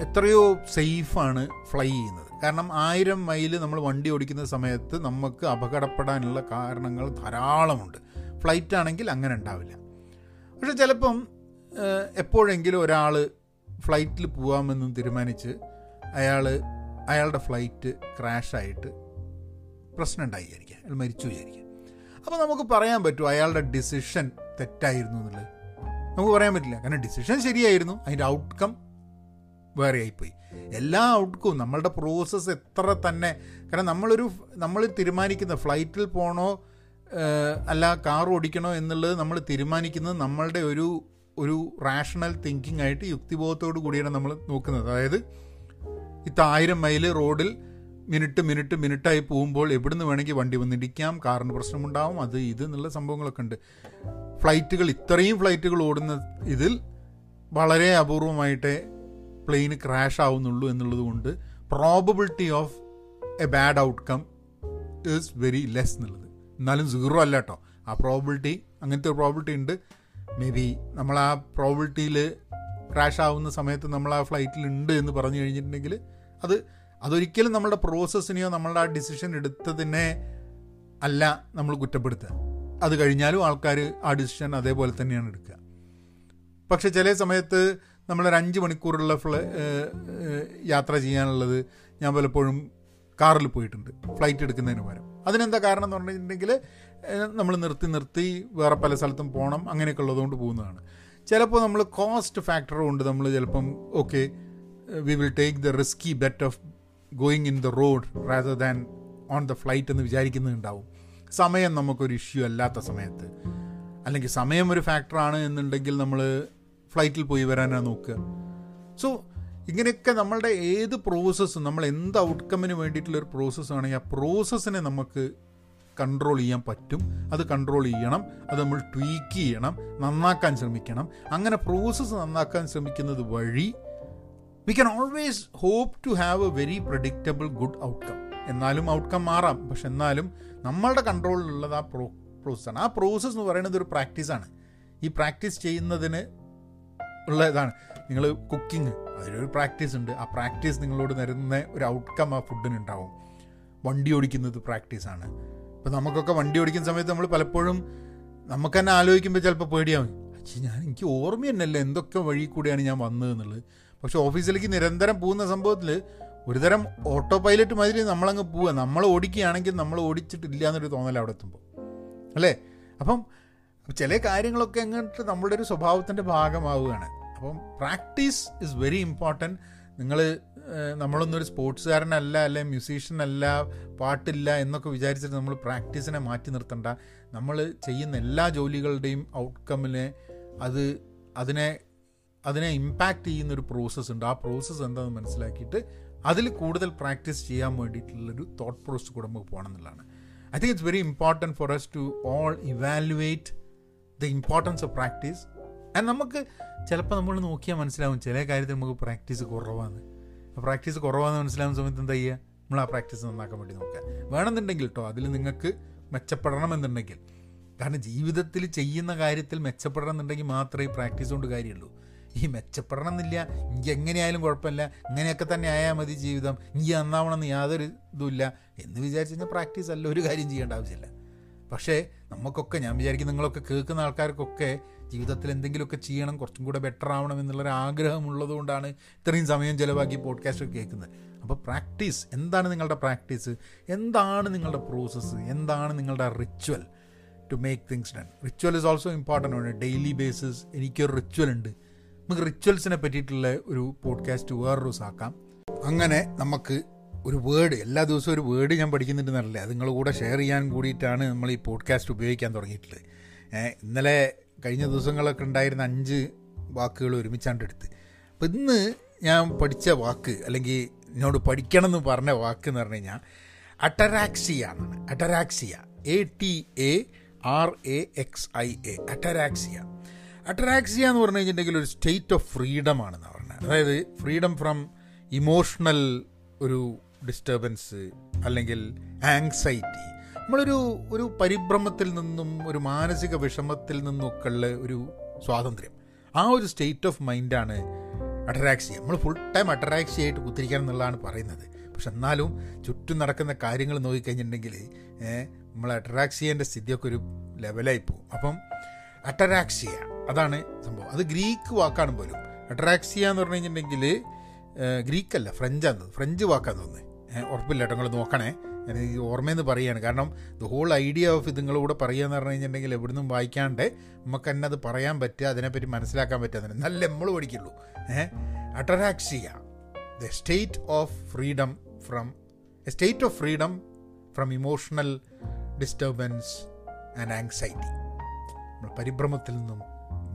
എത്രയോ സേഫാണ് ഫ്ലൈ ചെയ്യുന്നത്. കാരണം ആയിരം മൈൽ നമ്മൾ വണ്ടി ഓടിക്കുന്ന സമയത്ത് നമുക്ക് അപകടപ്പെടാനുള്ള കാരണങ്ങൾ ധാരാളമുണ്ട്. ഫ്ലൈറ്റ് ആണെങ്കിൽ അങ്ങനെ ഉണ്ടാവില്ല. പക്ഷെ ചിലപ്പം എപ്പോഴെങ്കിലും ഒരാൾ ഫ്ലൈറ്റിൽ പോകാമെന്നും തീരുമാനിച്ച് അയാൾ അയാളുടെ ഫ്ലൈറ്റ് ക്രാഷായിട്ട് പ്രശ്നം വിചാരിക്കുക. അയാൾ മരിച്ചു വിചാരിക്കുക. അപ്പോൾ നമുക്ക് പറയാൻ പറ്റും അയാളുടെ ഡിസിഷൻ തെറ്റായിരുന്നു എന്നുള്ളത്. നമുക്ക് പറയാൻ പറ്റില്ല. കാരണം ഡിസിഷൻ ശരിയായിരുന്നു. അതിന്റെ ഔട്ട്കം വേറെ ആയിപ്പോയി. എല്ലാ ഔട്ട്കവും നമ്മളുടെ പ്രോസസ്സ് എത്ര തന്നെ കാരണം നമ്മളൊരു നമ്മൾ തീരുമാനിക്കുന്ന ഫ്ലൈറ്റിൽ പോകണോ അല്ല കാർ ഓടിക്കണോ എന്നുള്ളത് നമ്മൾ തീരുമാനിക്കുന്നത് നമ്മളുടെ ഒരു ഒരു റാഷണൽ തിങ്കിങ് ആയിട്ട് യുക്തിബോധത്തോടു കൂടിയാണ് നമ്മൾ നോക്കുന്നത്. അതായത് ഇത്ത ആയിരം മൈൽ റോഡിൽ മിനിറ്റ് മിനിറ്റ് മിനിറ്റായി പോകുമ്പോൾ എവിടുന്ന് വേണമെങ്കിൽ വണ്ടി വന്നിടിക്കാം കാറിന് പ്രശ്നമുണ്ടാവും അത് ഇത് എന്നുള്ള സംഭവങ്ങളൊക്കെ ഉണ്ട്. ഫ്ലൈറ്റുകൾ ഇത്രയും ഫ്ലൈറ്റുകൾ ഓടുന്ന ഇതിൽ വളരെ അപൂർവമായിട്ടേ പ്ലെയിൻ ക്രാഷ് ആവുന്നുള്ളൂ എന്നുള്ളത് കൊണ്ട് probability of a bad outcome is very less എന്നുള്ളത്. എന്നാലും സീറോ അല്ല കേട്ടോ ആ പ്രോബിലിറ്റി അങ്ങനത്തെ ഒരു പ്രോബിലിറ്റി ഉണ്ട്. മേ ബി നമ്മൾ ആ പ്രോബിലിറ്റിയിൽ ക്രാഷ് ആവുന്ന സമയത്ത് നമ്മൾ ആ ഫ്ലൈറ്റിൽ ഉണ്ട് എന്ന് പറഞ്ഞു കഴിഞ്ഞിട്ടുണ്ടെങ്കിൽ അത് അതൊരിക്കലും നമ്മളുടെ പ്രോസസ്സിനെയോ നമ്മളുടെ ആ ഡിസിഷൻ എടുത്തതിനെ അല്ല നമ്മൾ കുറ്റപ്പെടുത്തുക. അത് കഴിഞ്ഞാലും ആൾക്കാർ ആ ഡിസിഷൻ അതേപോലെ തന്നെയാണ് എടുക്കുക. പക്ഷെ ചില സമയത്ത് നമ്മളൊരു അഞ്ച് മണിക്കൂറുള്ള ഫ്ല യാത്ര ചെയ്യാനുള്ളത് ഞാൻ പലപ്പോഴും കാറിൽ പോയിട്ടുണ്ട് ഫ്ലൈറ്റ് എടുക്കുന്നതിന് പകരം. അതിനെന്താ കാരണം എന്ന് പറഞ്ഞിട്ടുണ്ടെങ്കിൽ നമ്മൾ നിർത്തി നിർത്തി വേറെ പല സ്ഥലത്തും പോകണം അങ്ങനെയൊക്കെ ഉള്ളതുകൊണ്ട് പോകുന്നതാണ്. ചിലപ്പോൾ നമ്മൾ കോസ്റ്റ് ഫാക്ടർ കൊണ്ട് നമ്മൾ ചിലപ്പം okay we will take the risky bet of going in the road rather than on the flight എന്ന് വിചാരിക്കുന്നുണ്ടാവും. സമയം നമുക്കൊരു ഇഷ്യൂ അല്ലാത്ത സമയത്ത്. അല്ലെങ്കിൽ സമയം ഒരു ഫാക്ടറാണ് എന്നുണ്ടെങ്കിൽ നമ്മൾ ഫ്ലൈറ്റിൽ പോയി വരാനാണ് നോക്കുക. സോ ഇങ്ങനെയൊക്കെ നമ്മളുടെ ഏത് പ്രോസസ്സും നമ്മൾ എന്ത് ഔട്ട്കമ്മിന് വേണ്ടിയിട്ടുള്ളൊരു പ്രോസസ്സ് ആണെങ്കിൽ ആ പ്രോസസ്സിനെ നമുക്ക് കൺട്രോൾ ചെയ്യാൻ പറ്റും. അത് കൺട്രോൾ ചെയ്യണം. അത് നമ്മൾ ട്വീക്ക് ചെയ്യണം. നന്നാക്കാൻ ശ്രമിക്കണം. അങ്ങനെ പ്രോസസ്സ് നന്നാക്കാൻ ശ്രമിക്കുന്നത് വഴി we can always hope to have a very predictable good outcome എന്നാലും ഔട്ട്കം മാറാം. പക്ഷെ എന്നാലും നമ്മളുടെ കൺട്രോളിലുള്ളത് ആ പ്രോ പ്രോസസ്സാണ് ആ പ്രോസസ്സ് എന്ന് പറയുന്നത് ഒരു പ്രാക്ടീസാണ് ഈ പ്രാക്ടീസ് ചെയ്യുന്നതിന് ഉള്ള ഇതാണ്. നിങ്ങൾ കുക്കിംഗ് അതിലൊരു പ്രാക്ടീസ് ഉണ്ട്. ആ പ്രാക്ടീസ് നിങ്ങളോട് തരുന്ന ഒരു ഔട്ട്കം ആ ഫുഡിന് ഉണ്ടാവും. വണ്ടി ഓടിക്കുന്നത് പ്രാക്ടീസാണ് ഇപ്പം നമുക്കൊക്കെ വണ്ടി ഓടിക്കുന്ന സമയത്ത് നമ്മൾ പലപ്പോഴും നമുക്ക് തന്നെ ആലോചിക്കുമ്പോൾ ചിലപ്പോൾ പേടിയാവും ഞാൻ എനിക്ക് ഓർമ്മ തന്നെയല്ല എന്തൊക്കെ വഴി കൂടിയാണ് ഞാൻ വന്നത് പക്ഷെ ഓഫീസിലേക്ക് നിരന്തരം പോകുന്ന സംഭവത്തിൽ ഒരുതരം ഓട്ടോ പൈലറ്റ് മാതിരി നമ്മളങ്ങ് പോവുക നമ്മൾ ഓടിക്കുകയാണെങ്കിൽ നമ്മൾ ഓടിച്ചിട്ടില്ല എന്നൊരു തോന്നൽ അവിടെ എത്തുമ്പോൾ അല്ലേ? അപ്പം ചില കാര്യങ്ങളൊക്കെ അങ്ങോട്ട് നമ്മളുടെ ഒരു സ്വഭാവത്തിന്റെ ഭാഗമാവുകയാണ്. അപ്പം പ്രാക്ടീസ് ഇസ് വെരി ഇമ്പോർട്ടന്റ് നിങ്ങൾ നമ്മളൊന്നൊരു സ്പോർട്സുകാരനല്ല അല്ലെ മ്യൂസീഷ്യൻ അല്ല പാട്ടില്ല എന്നൊക്കെ വിചാരിച്ചിട്ട് നമ്മൾ പ്രാക്ടീസിനെ മാറ്റി നിർത്തണ്ട. നമ്മൾ ചെയ്യുന്ന എല്ലാ ജോലികളുടെയും ഔട്ട്കമ്മിനെ അത് അതിനെ അതിനെ ഇമ്പാക്റ്റ് ചെയ്യുന്നൊരു പ്രോസസ്സ് ഉണ്ട്. ആ പ്രോസസ്സ് എന്താണെന്ന് മനസ്സിലാക്കിയിട്ട് അതിൽ കൂടുതൽ പ്രാക്ടീസ് ചെയ്യാൻ വേണ്ടിയിട്ടുള്ളൊരു തോട്ട് പ്രോസസ്സ് കൂടെ നമുക്ക് പോകണം എന്നുള്ളതാണ്. I think it's very important for us to all evaluate the importance of practice and നമുക്ക് ചിലപ്പോൾ നമ്മൾ നോക്കിയാൽ മനസ്സിലാവും ചില കാര്യത്തിൽ നമുക്ക് പ്രാക്ടീസ് കുറവാണ് പ്രാക്ടീസ് കുറവാണെന്ന് മനസ്സിലാവുന്ന സമയത്ത് എന്താ ചെയ്യുക നമ്മൾ ആ പ്രാക്ടീസ് നന്നാക്കാൻ വേണ്ടി നോക്കുക. വേണമെന്നുണ്ടെങ്കിൽ കേട്ടോ അതിൽ നിങ്ങൾക്ക് മെച്ചപ്പെടണം എന്നുണ്ടെങ്കിൽ കാരണം ജീവിതത്തിൽ ചെയ്യുന്ന കാര്യത്തിൽ മെച്ചപ്പെടണം എന്നുണ്ടെങ്കിൽ മാത്രമേ പ്രാക്ടീസ് കൊണ്ട് കാര്യമുള്ളൂ. ഈ മെച്ചപ്പെടണം എന്നില്ല എനിക്ക് എങ്ങനെയായാലും കുഴപ്പമില്ല ഇങ്ങനെയൊക്കെ തന്നെ ആയാൽ മതി ജീവിതം ഇനി നന്നാവണമെന്ന് യാതൊരു ഇതുമില്ല എന്ന് വിചാരിച്ചു കഴിഞ്ഞാൽ പ്രാക്ടീസ് അല്ല ഒരു കാര്യം ചെയ്യേണ്ട ആവശ്യമില്ല. പക്ഷേ നമുക്കൊക്കെ ഞാൻ വിചാരിക്കും നിങ്ങളൊക്കെ കേൾക്കുന്ന ആൾക്കാർക്കൊക്കെ ജീവിതത്തിൽ എന്തെങ്കിലുമൊക്കെ ചെയ്യണം കുറച്ചും കൂടെ ബെറ്റർ ആവണം എന്നുള്ളൊരു ആഗ്രഹമുള്ളതുകൊണ്ടാണ് ഇത്രയും സമയം ചിലവാക്കി പോഡ്കാസ്റ്റ് കേൾക്കുന്നത്. അപ്പോൾ പ്രാക്ടീസ് എന്താണ് നിങ്ങളുടെ പ്രാക്ടീസ്? എന്താണ് നിങ്ങളുടെ പ്രോസസ്സ് എന്താണ് നിങ്ങളുടെ ritual to make things done ritual is also important ആണ് ഡെയിലി ബേസിസ് എനിക്കൊരു റിച്വൽ ഉണ്ട്. നമുക്ക് റിച്വൽസിനെ പറ്റിയിട്ടുള്ള ഒരു പോഡ്കാസ്റ്റ് വേറൊരു ദിവസമാക്കാം അങ്ങനെ നമുക്ക് ഒരു വേർഡ് എല്ലാ ദിവസവും ഒരു വേർഡ് ഞാൻ പഠിക്കുന്നുണ്ടെന്നല്ലേ അത് നിങ്ങളുടെ കൂടെ ഷെയർ ചെയ്യാൻ കൂടിയിട്ടാണ് നമ്മൾ ഈ പോഡ്കാസ്റ്റ് ഉപയോഗിക്കാൻ തുടങ്ങിയിട്ടുള്ളത്. ഇന്നലെ കഴിഞ്ഞ ദിവസങ്ങളൊക്കെ ഉണ്ടായിരുന്ന അഞ്ച് വാക്കുകൾ ഒരുമിച്ചാണ്ട് എടുത്ത് അപ്പം ഇന്ന് ഞാൻ പഠിച്ച വാക്ക് അല്ലെങ്കിൽ എന്നോട് പഠിക്കണം എന്ന് പറഞ്ഞ വാക്ക് എന്ന് പറഞ്ഞു കഴിഞ്ഞാൽ അട്ടറാക്സിയ എന്നാണ്. Ataraxia A T A R A X I A ataraxia ataraxia എന്ന് പറഞ്ഞു കഴിഞ്ഞിട്ടുണ്ടെങ്കിൽ ഒരു സ്റ്റേറ്റ് ഓഫ് ഫ്രീഡം ആണെന്ന് പറഞ്ഞത്. അതായത് ഫ്രീഡം ഫ്രം ഇമോഷണൽ ഒരു ഡിസ്റ്റർബൻസ് അല്ലെങ്കിൽ ആങ്സൈറ്റി നമ്മളൊരു ഒരു പരിഭ്രമത്തിൽ നിന്നും ഒരു മാനസിക വിഷമത്തിൽ നിന്നൊക്കെ ഉള്ള ഒരു സ്വാതന്ത്ര്യം. ആ ഒരു സ്റ്റേറ്റ് ഓഫ് മൈൻഡാണ് അട്രാക്സിയ. നമ്മൾ ഫുൾ ടൈം അട്രാക്സി ആയിട്ട് കുത്തിരിക്കണം എന്നുള്ളതാണ് പറയുന്നത്. പക്ഷെ എന്നാലും ചുറ്റും നടക്കുന്ന കാര്യങ്ങൾ നോക്കിക്കഴിഞ്ഞിട്ടുണ്ടെങ്കിൽ നമ്മൾ അട്രാക്സിയന്റെ സ്ഥിതിയൊക്കെ ഒരു ലെവലായി പോകും. അപ്പം അട്ടറാക്സിയ അതാണ് സംഭവം. അത് ഗ്രീക്ക് വാക്കാണ് പോലും. അറ്ററാക്സിയ എന്ന് പറഞ്ഞു കഴിഞ്ഞിട്ടുണ്ടെങ്കിൽ ഗ്രീക്കല്ല ഫ്രഞ്ചാന്ന് ഫ്രഞ്ച് വാക്കാന്ന് തോന്നുന്നത് ഉറപ്പില്ല കേട്ടോ നിങ്ങൾ നോക്കണേ. ഞാൻ ഈ ഓർമ്മയെന്ന് പറയുകയാണ് കാരണം ദ ഹോൾ ഐഡിയ ഓഫ് ഇത് നിങ്ങളൂടെ പറയുക എന്ന് പറഞ്ഞു കഴിഞ്ഞിട്ടുണ്ടെങ്കിൽ എവിടുന്നും വായിക്കാണ്ട് നമുക്ക് തന്നെ അത് പറയാൻ പറ്റുക അതിനെപ്പറ്റി മനസ്സിലാക്കാൻ പറ്റുക അതിനെ നല്ല നമ്മൾ പഠിക്കുള്ളൂ. ഏഹ് ataraxia the state of freedom from a state of freedom from emotional disturbance and anxiety നമ്മൾ പരിഭ്രമത്തിൽ നിന്നും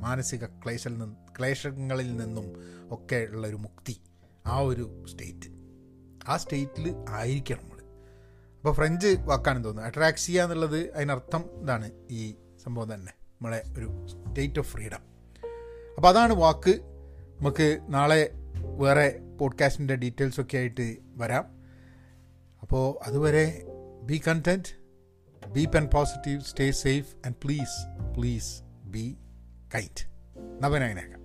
മാനസിക ക്ലേശൽ നിന്ന് ക്ലേശങ്ങളിൽ നിന്നും ഒക്കെ ഉള്ളൊരു മുക്തി ആ ഒരു സ്റ്റേറ്റ് ആ സ്റ്റേറ്റിൽ ആയിരിക്കണം നമ്മൾ അപ്പോൾ ഫ്രഞ്ച് വാക്കാണെന്ന് തോന്നുന്നു. അട്രാക്സിയ എന്നുള്ളത് അതിനർത്ഥം ഇതാണ് ഈ സംഭവം തന്നെ. നമ്മളെ ഒരു സ്റ്റേറ്റ് ഓഫ് ഫ്രീഡം അപ്പോൾ അതാണ് വാക്ക്. നമുക്ക് നാളെ വേറെ പോഡ്കാസ്റ്റിന്റെ ഡീറ്റെയിൽസൊക്കെ ആയിട്ട് വരാം. അപ്പോൾ അതുവരെ be content be pen positive stay safe and please please be kite നവനായനേക്കാം